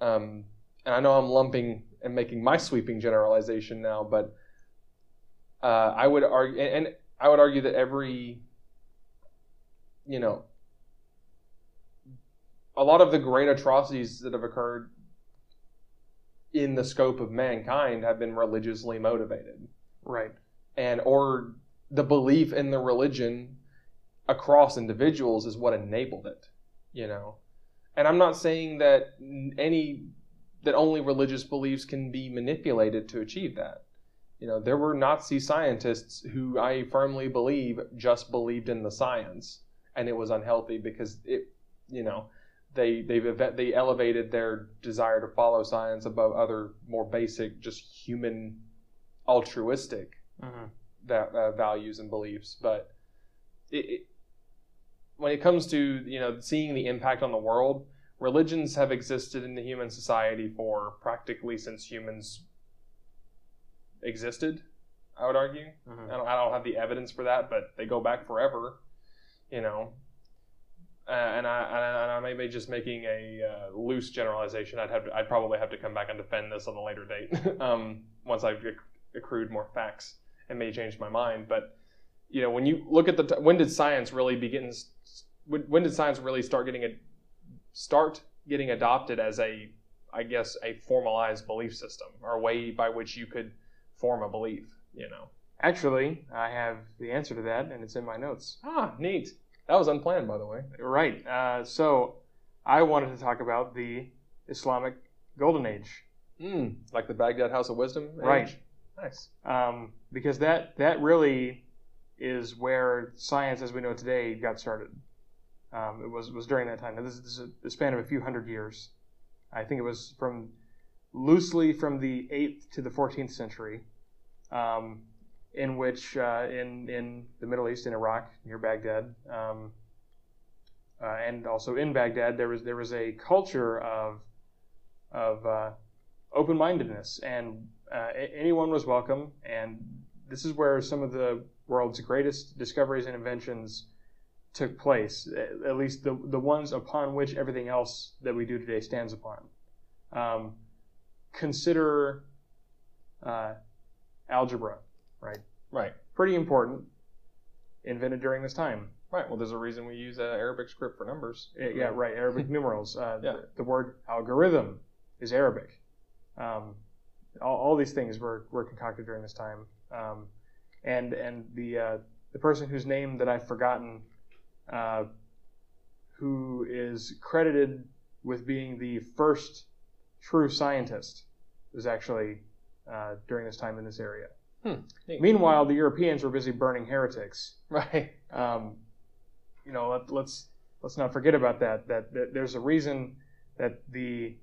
Um, and I know I'm lumping and making my sweeping generalization now, but uh, I would argue, and I would argue that every, you know, a lot of the great atrocities that have occurred in the scope of mankind have been religiously motivated. Right. And or the belief in the religion across individuals is what enabled it, you know. And I'm not saying that any that only religious beliefs can be manipulated to achieve that. You know, there were Nazi scientists who I firmly believe just believed in the science and it was unhealthy because it, you know, they they've they elevated their desire to follow science above other more basic, just human, altruistic mm-hmm. that, uh, values and beliefs. But it, it, when it comes to you know seeing the impact on the world, religions have existed in the human society for practically since humans existed. I would argue. Mm-hmm. I, don't, I don't have the evidence for that, but they go back forever. You know, uh, and, I, and I may be just making a uh, loose generalization. I'd have to, I'd probably have to come back and defend this on a later date um, once I've accrued more facts and may change my mind. But you know, when you look at the t- when did science really begin? When, when did science really start getting a start getting adopted as a I guess a formalized belief system or a way by which you could form a belief? You know. Actually, I have the answer to that, and it's in my notes. Ah, neat. That was unplanned, by the way. Right. Uh, so I wanted to talk about the Islamic Golden Age. Mm, like the Baghdad House of Wisdom. Age? Right. Nice. Um, because that that really is where science, as we know today, got started. Um, it was was during that time. Now, this, is a span of a few hundred years. I think it was from loosely from the eighth to the fourteenth century. Um, in which uh, in in the Middle East, in Iraq, near Baghdad, um, uh, and also in Baghdad, there was there was a culture of of uh, open-mindedness, and uh, anyone was welcome. And this is where some of the world's greatest discoveries and inventions took place. At least the the ones upon which everything else that we do today stands upon. Um, consider uh, algebra right? Right. Pretty important. Invented during this time. Right. Well, there's a reason we use uh, Arabic script for numbers. Yeah, right. Arabic numerals. Uh, yeah. the, the, word algorithm is Arabic. Um, all, all, these things were, were concocted during this time. Um, and and the uh, the person whose name that I've forgotten, uh, who is credited with being the first true scientist, was actually uh, during this time in this area. Hmm. Meanwhile, the Europeans were busy burning heretics. Right. Um, you know, let, us let's, let's not forget about that, that. That there's a reason that the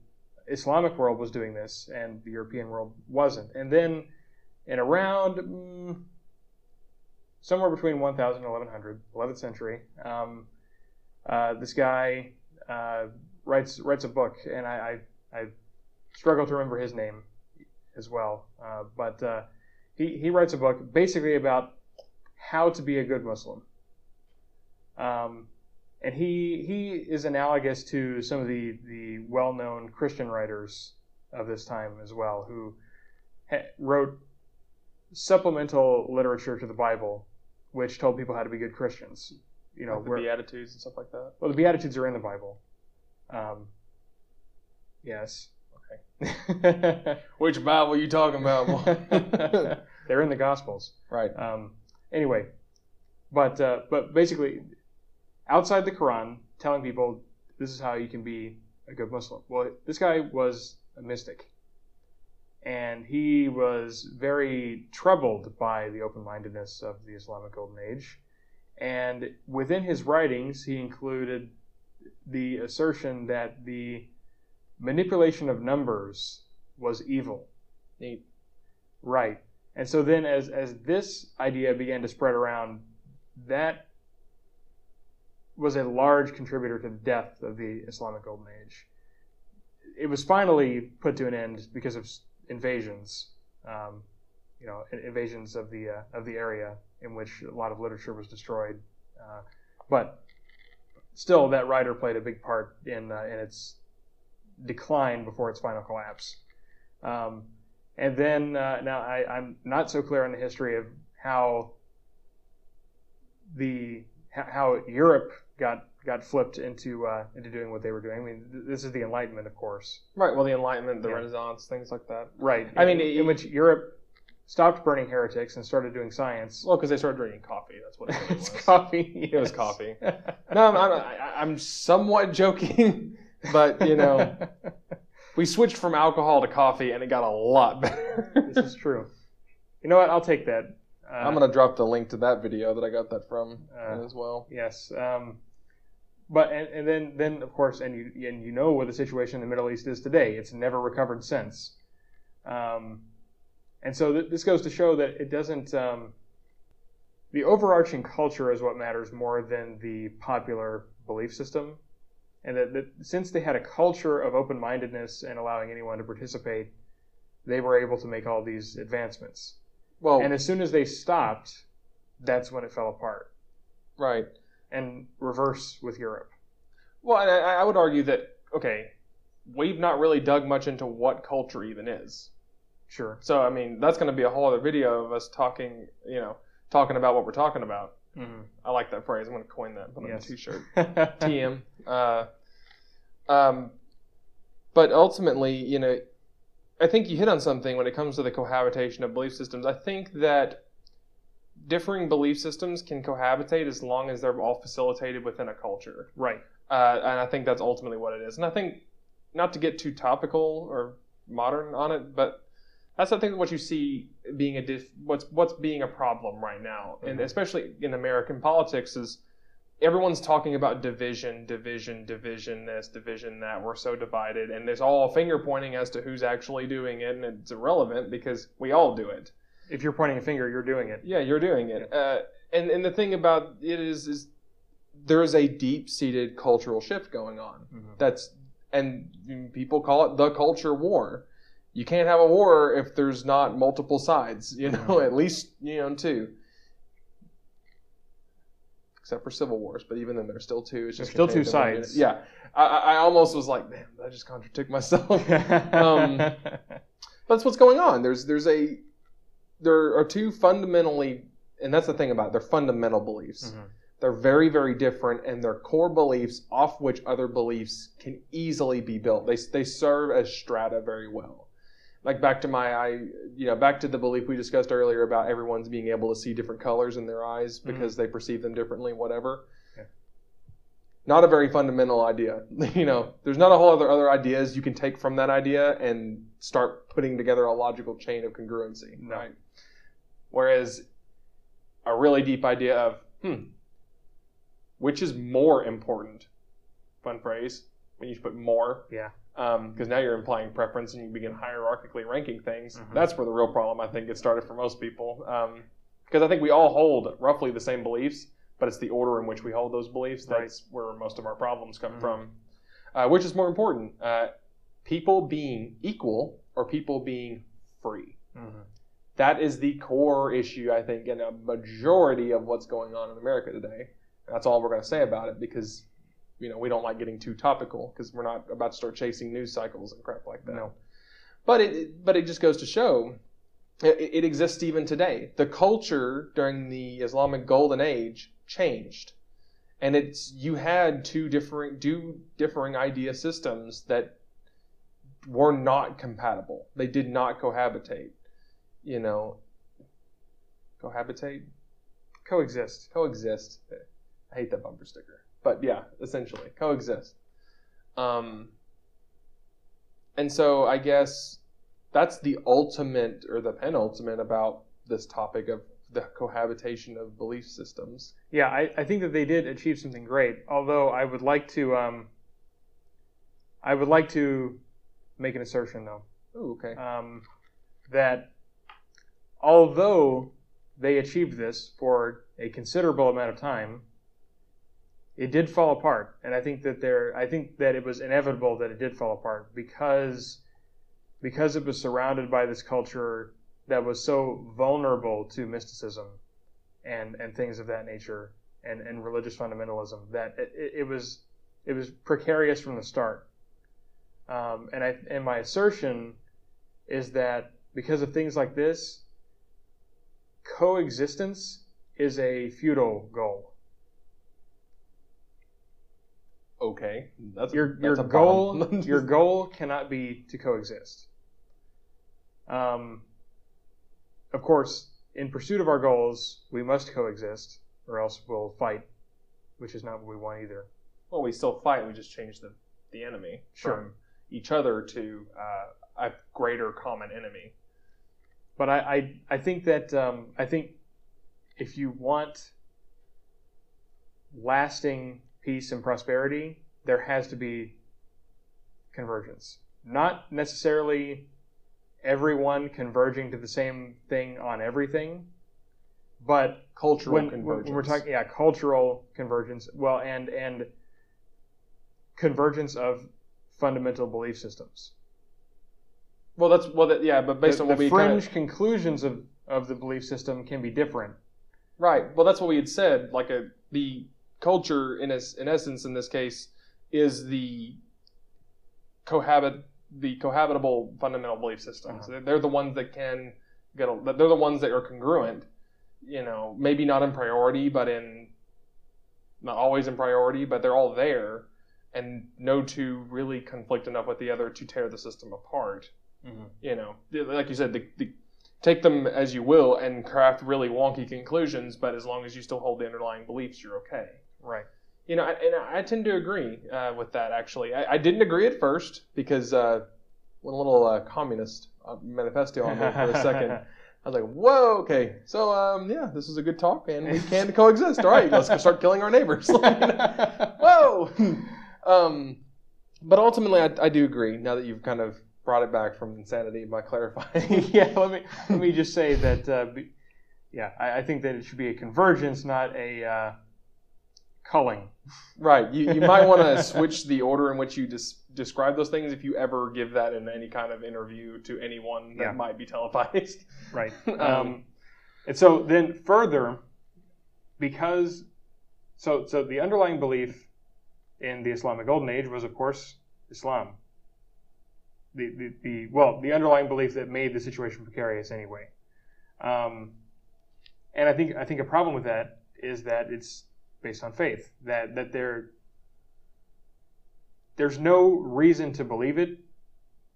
Islamic world was doing this and the European world wasn't. And then, in around mm, somewhere between 1000 and 1100, 11th century, um, uh, this guy uh, writes writes a book, and I, I, I struggle to remember his name as well, uh, but uh, he, he writes a book basically about how to be a good Muslim. Um, and he he is analogous to some of the, the well known Christian writers of this time as well, who ha- wrote supplemental literature to the Bible, which told people how to be good Christians. You know, Like the where- Beatitudes and stuff like that. well, the Beatitudes are in the Bible. Um, yes. Okay. Which Bible are you talking about? They're in the Gospels. right. Um, anyway, but uh, but basically, outside the Quran, telling people this is how you can be a good Muslim. Well, this guy was a mystic, and he was very troubled by the open-mindedness of the Islamic Golden Age, and within his writings, he included the assertion that the manipulation of numbers was evil. Neat. Right. And so then as as this idea began to spread around, that was a large contributor to the death of the Islamic Golden Age. It was finally put to an end because of invasions, um, you know, invasions of the uh, of the area in which a lot of literature was destroyed. Uh, but still, that writer played a big part in uh, in its decline before its final collapse. Um, and then uh, now I, I'm not so clear on the history of how the how Europe got got flipped into uh, into doing what they were doing. I mean, th- this is the Enlightenment, of course. Right. Well, the Enlightenment, the Yeah. Renaissance, things like that. Right. I mean, in, it- in which Europe stopped burning heretics and started doing science. Well, because they started drinking coffee. That's what it really was. coffee. It was coffee. No, I'm, I'm, I- I'm somewhat joking, but you know, we switched from alcohol to coffee, and it got a lot better. this is true. You know what? I'll take that. Uh, I'm gonna drop the link to that video that I got that from Uh, as well. Yes. Um, but and, and then then of course and you and you know what the situation in the Middle East is today. It's never recovered since. Um, and so th- this goes to show that it doesn't. Um, the overarching culture is what matters more than the popular belief system, and that, that since they had a culture of open-mindedness and allowing anyone to participate, they were able to make all these advancements. Well, And as soon as they stopped, that's when it fell apart right. and reverse with Europe. Well, I, I would argue that okay, we've not really dug much into what culture even is. Sure. So I mean, that's going to be a whole other video of us talking, you know, talking about what we're talking about. Mm-hmm. I like that phrase. I'm going to coin that. Put it on Yes. a T-shirt. TM. TM. Uh, um, but ultimately, you know, I think you hit on something when it comes to the cohabitation of belief systems. I think that differing belief systems can cohabitate as long as they're all facilitated within a culture. Right. Uh, and I think that's ultimately what it is. And I think, not to get too topical or modern on it, but that's I think what you see being a what's what's being a problem right now, and Mhm. especially in American politics is everyone's talking about division, division, division this, division that. We're so divided, and there's all finger pointing as to who's actually doing it, and it's irrelevant because we all do it. If you're pointing a finger, you're doing it. Yeah, you're doing it. Uh, and and the thing about it is is there is a deep seated cultural shift going on. That's and people call it the culture war. You can't have a war if there's not multiple sides. You know, at least you know two. Except for civil wars, but even then there's still two. It's There's just still two contained in one sides. Yeah, I, I almost was like, damn, did I just contradict myself. Um, But that's what's going on. There's there's a there are two fundamentally, and that's the thing about it, they're fundamental beliefs. Mhm. They're very very different, and they're core beliefs off which other beliefs can easily be built. They they serve as strata very well. Like back to my I you know back to the belief we discussed earlier about everyone's being able to see different colors in their eyes because they perceive them differently. Whatever. Yeah. Not a very fundamental idea. you know, there's not a whole other other ideas you can take from that idea and start putting together a logical chain of congruency. No. Right. Whereas a really deep idea of, hmm, which is more important? Fun phrase. When you put more, Yeah. Because now you're implying preference and you begin hierarchically ranking things. Mhm. That's where the real problem I think gets started for most people. Because I think we all hold roughly the same beliefs, but it's the order in which we hold those beliefs Right. that's where most of our problems come Mhm. from. Uh, which is more important, uh, people being equal or people being free? Mhm. That is the core issue, I think, in a majority of what's going on in America today. That's all we're going to say about it because, you know, we don't like getting too topical because we're not about to start chasing news cycles and crap like that. No. But it but it just goes to show it, it exists even today. The culture during the Islamic Golden Age changed, and it's you had two different two differing idea systems that were not compatible. They did not cohabitate. You know, cohabitate, Coexist. coexist. I hate that bumper sticker, but yeah, essentially coexist. Um, and so I guess that's the ultimate or the penultimate about this topic of the cohabitation of belief systems. Yeah, I, I think that they did achieve something great. Although I would like to, um, I would like to make an assertion though Ooh, okay. um, that although they achieved this for a considerable amount of time, it did fall apart, and I think that there, I think that it was inevitable that it did fall apart because because it was surrounded by this culture that was so vulnerable to mysticism and and things of that nature and and religious fundamentalism that it, it, was it was precarious from the start. Um, and I and my assertion is that because of things like this, coexistence is a futile goal. Okay. That's Your that's your a goal your goal cannot be to coexist. Um, of course, in pursuit of our goals, we must coexist, or else we'll fight, which is not what we want either. well, we still fight. We just change the the enemy Sure. from each other to uh, a greater common enemy. But I, I, I think that um, I think if you want lasting peace and prosperity, there has to be convergence. Not necessarily everyone converging to the same thing on everything, but Cultural when, convergence. when we're talking, yeah, cultural convergence. Well, and and convergence of fundamental belief systems. well, that's well, that, yeah, but based the, on what the we fringe kind conclusions of, of the belief system can be different. right. Well, that's what we had said. Like a the culture in es, in essence in this case is the cohabit the cohabitable fundamental belief systems. Uh-huh. They're the ones that can get. A, they're the ones that are congruent. You know, maybe not in priority, but in not always in priority, but they're all there, and no two really conflict enough with the other to tear the system apart. you know, like you said, the, the, take them as you will and craft really wonky conclusions, but as long as you still hold the underlying beliefs, you're okay. Right. You know, and I tend to agree uh, with that. Actually, I, I didn't agree at first because uh, went a little uh, communist uh, manifesto on me for a second. I was like, "Whoa, okay, so um, yeah, this is a good talk, and we can coexist. All right, let's start killing our neighbors." Whoa. um, but ultimately, I, I do agree. Now that you've kind of brought it back from insanity by clarifying. yeah, let me let me just say that. Uh, be, yeah, I, I think that it should be a convergence, not a uh, culling. right. You, you might want to switch the order in which you des- describe those things if you ever give that in any kind of interview to anyone that Yeah. might be televised. Right. Um, Um, and so then further, because so so the underlying belief in the Islamic Golden Age was, of course, Islam. The, the, the well, the underlying belief that made the situation precarious anyway. Um, and I think I think a problem with that is that it's based on faith. That that there there's no reason to believe it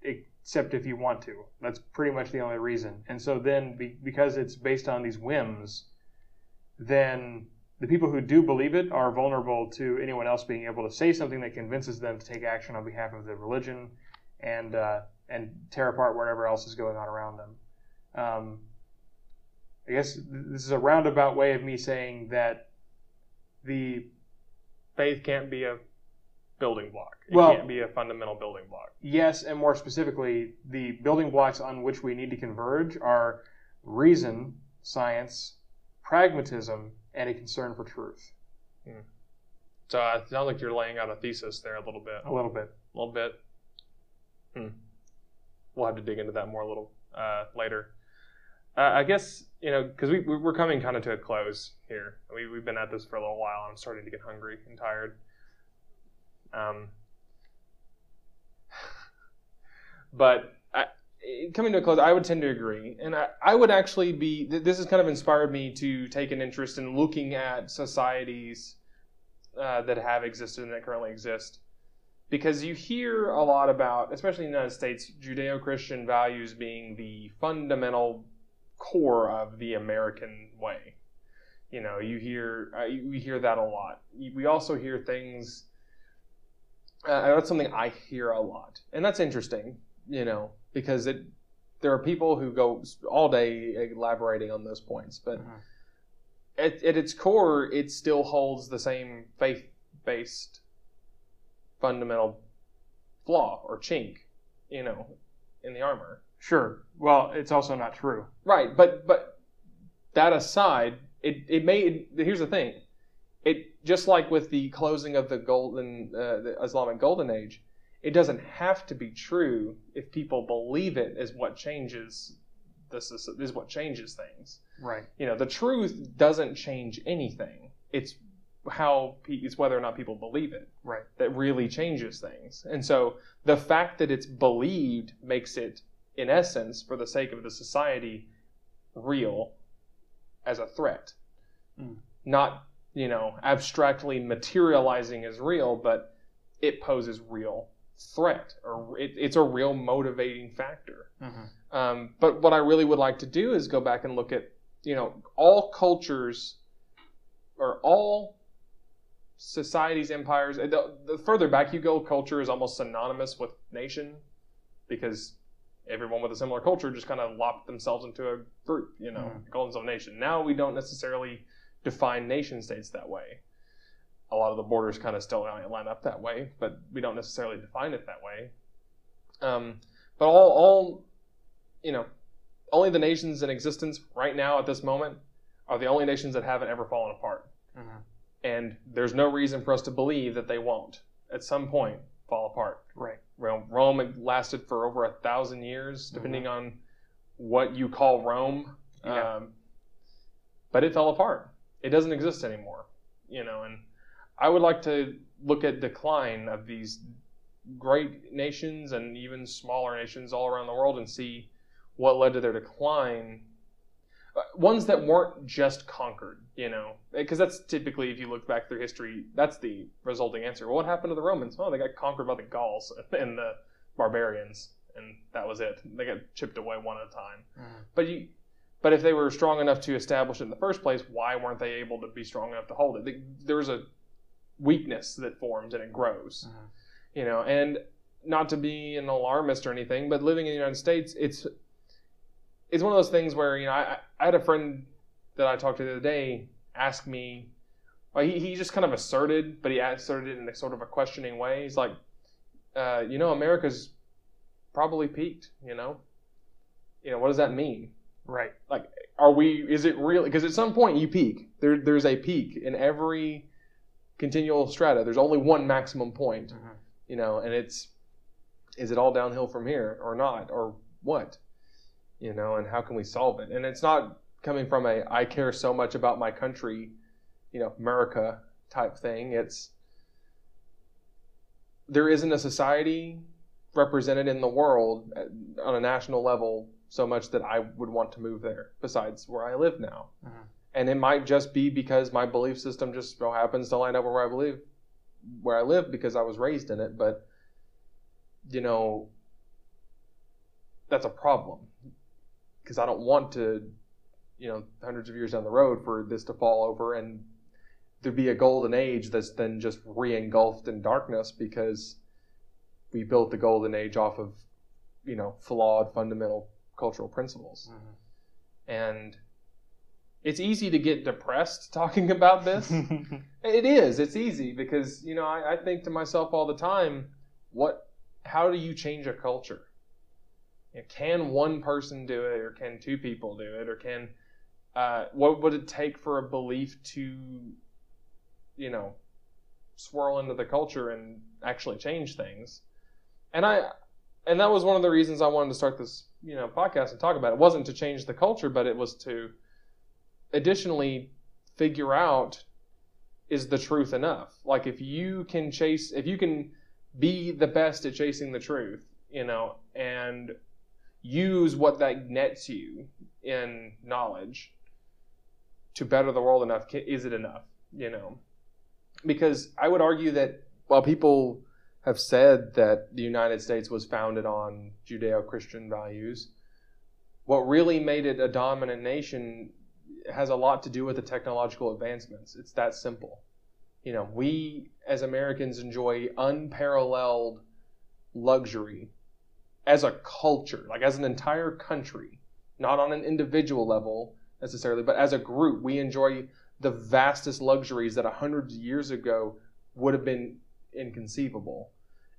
except if you want to. That's pretty much the only reason. And so then, be, because it's based on these whims, then the people who do believe it are vulnerable to anyone else being able to say something that convinces them to take action on behalf of the religion and uh, and tear apart whatever else is going on around them. Um, I guess this is a roundabout way of me saying that the Faith can't be a building block. It Well- can't be a fundamental building block. Yes, and more specifically, the building blocks on which we need to converge are reason, science, pragmatism, and a concern for truth. So uh, it sounds like you're laying out a thesis there a little bit. A little bit. A little bit. Hmm. We'll have to dig into that more a little uh, later. Uh, I guess you know because we we- we're coming kind of to a close here. We we've been at this for a little while. I'm starting to get hungry and tired. Um, but I coming to a close, I would tend to agree, and I, I would actually be. This has kind of inspired me to take an interest in looking at societies uh, that have existed and that currently exist, because you hear a lot about, especially in the United States, Judeo-Christian values being the fundamental core of the American way. You know, you hear uh, we hear that a lot. We also hear things. Uh, that's something I hear a lot, and that's interesting. You know, because it there are people who go all day elaborating on those points, but Mhm. at, at its core, it still holds the same faith-based fundamental flaw or chink, you know, in the armor. Sure. Well, it's also not true. Right, but but that aside, it it may. Here's the thing, it just like with the closing of the golden uh, the Islamic golden age, it doesn't have to be true if people believe it is what changes this is, is what changes things. Right. You know, the truth doesn't change anything. It's how it's whether or not people believe it Right. that really changes things. And so the fact that it's believed makes it, in essence, for the sake of the society, real as a threat. Mm. Not, you know, abstractly materializing as real, but it poses real threat or it, it's a real motivating factor. Mm-hmm. Um, but what I really would like to do is go back and look at, you know, all cultures or all societies, empires. The, the further back you go, culture is almost synonymous with nation because everyone with a similar culture just kind of lopped themselves into a group, you know, Mhm. called themselves a nation. Now we don't necessarily define nation states that way. A lot of the borders kind of still line up that way, but we don't necessarily define it that way. Um, but all, all, you know, only the nations in existence right now at this moment are the only nations that haven't ever fallen apart. Mm-hmm. And there's no reason for us to believe that they won't at some point fall apart. Right. Rome, Rome lasted for over a thousand years, depending on what you call Rome. Yeah. Um, but it fell apart. It doesn't exist anymore. You know, and I would like to look at decline of these great nations and even smaller nations all around the world and see what led to their decline. Uh, Ones that weren't just conquered, you know, because that's typically, if you look back through history, that's the resulting answer. Well, what happened to the Romans? Oh, they got conquered by the Gauls and the barbarians, and that was it. They got chipped away one at a time. Mhm. But you, but if they were strong enough to establish it in the first place, why weren't they able to be strong enough to hold it? They- There's a weakness that forms and it grows, Mhm. you know. And not to be an alarmist or anything, but living in the United States, it's it's one of those things where you know I, I had a friend that I talked to the other day ask me. Well, he, he just kind of asserted, but he asserted it in a sort of a questioning way. He's like, uh, you know, America's probably peaked. You know, you know, what does that mean? Right. Like, are we is it really? because at some point you peak there there's a peak in every continual strata there's only one maximum point Mhm. you know and it's is it all downhill from here or not or what you know and how can we solve it and it's not coming from a i care so much about my country you know america type thing it's there isn't a society represented in the world at- on a national level so much that I would want to move there besides where I live now. Mhm. And it might just be because my belief system just so happens to line up where I believe where I live because I was raised in it, but you know that's a problem because I don't want to you know hundreds of years down the road for this to fall over and there be a golden age that's then just re-engulfed in darkness because we built the golden age off of you know flawed fundamental cultural principles. Mhm. and it's easy to get depressed talking about this. It is. It's easy because you know I, I think to myself all the time what how do you change a culture You know, can one person do it or can two people do it or can uh, what would it take for a belief to you know swirl into the culture and actually change things and i and that was one of the reasons i wanted to start this you know podcast and talk about it. it wasn't to change the culture but it was to additionally figure out is the truth enough like if you can chase if you can be the best at chasing the truth you know and use what that nets you in knowledge to better the world enough, is it enough? You know, because I would argue that while people have said that the United States was founded on Judeo-Christian values, what really made it a dominant nation has a lot to do with the technological advancements. It's that simple. You know, we as Americans enjoy unparalleled luxury as a culture, like as an entire country, not on an individual level necessarily, but as a group, we enjoy the vastest luxuries that a hundred years ago would have been inconceivable.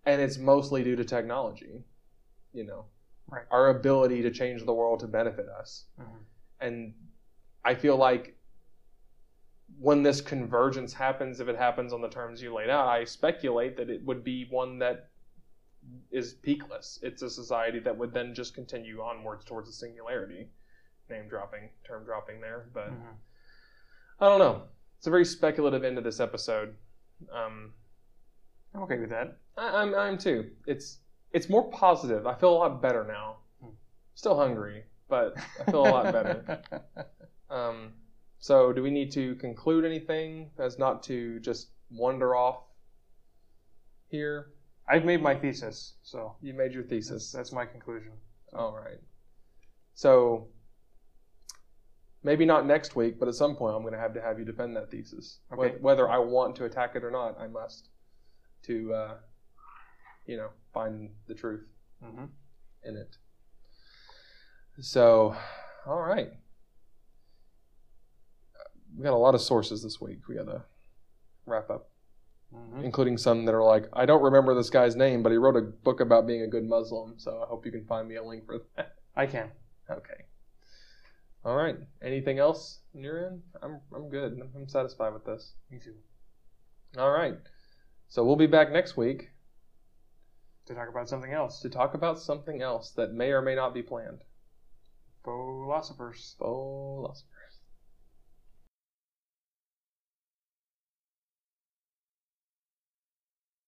And it's mostly due to technology, you know, right. our ability to change the world to benefit us. Mm-hmm. And I feel like when this convergence happens, if it happens on the terms you laid out, I speculate that it would be one that is peakless. It's a society that would then just continue onwards towards a singularity. Name dropping, term dropping there, but Mhm. I don't know. It's a very speculative end to this episode. Um, I'm okay with that. I, I'm, I'm too. It's it's more positive. I feel a lot better now. Hmm. Still hungry, but I feel a lot better. Um, so, do we need to conclude anything as not to just wander off here? I've made my thesis, so You made your that's, thesis. that's my conclusion. All right. So, maybe not next week, but at some point I'm going to have to have you defend that thesis. Wh- Okay. Whether I want to attack it or not, I must to, uh, you know, find the truth Mm-hmm. in it. So, all right. We got a lot of sources this week. We got to wrap up, Mm-hmm. including some that are like, I don't remember this guy's name, but he wrote a book about being a good Muslim. So I hope you can find me a link for that. I can. Okay. All right. Anything else on your end? I'm I'm good. I'm satisfied with this. Me too. All right. So we'll be back next week To talk about something else. to talk about something else that may or may not be planned. Philosophers. Philosophers.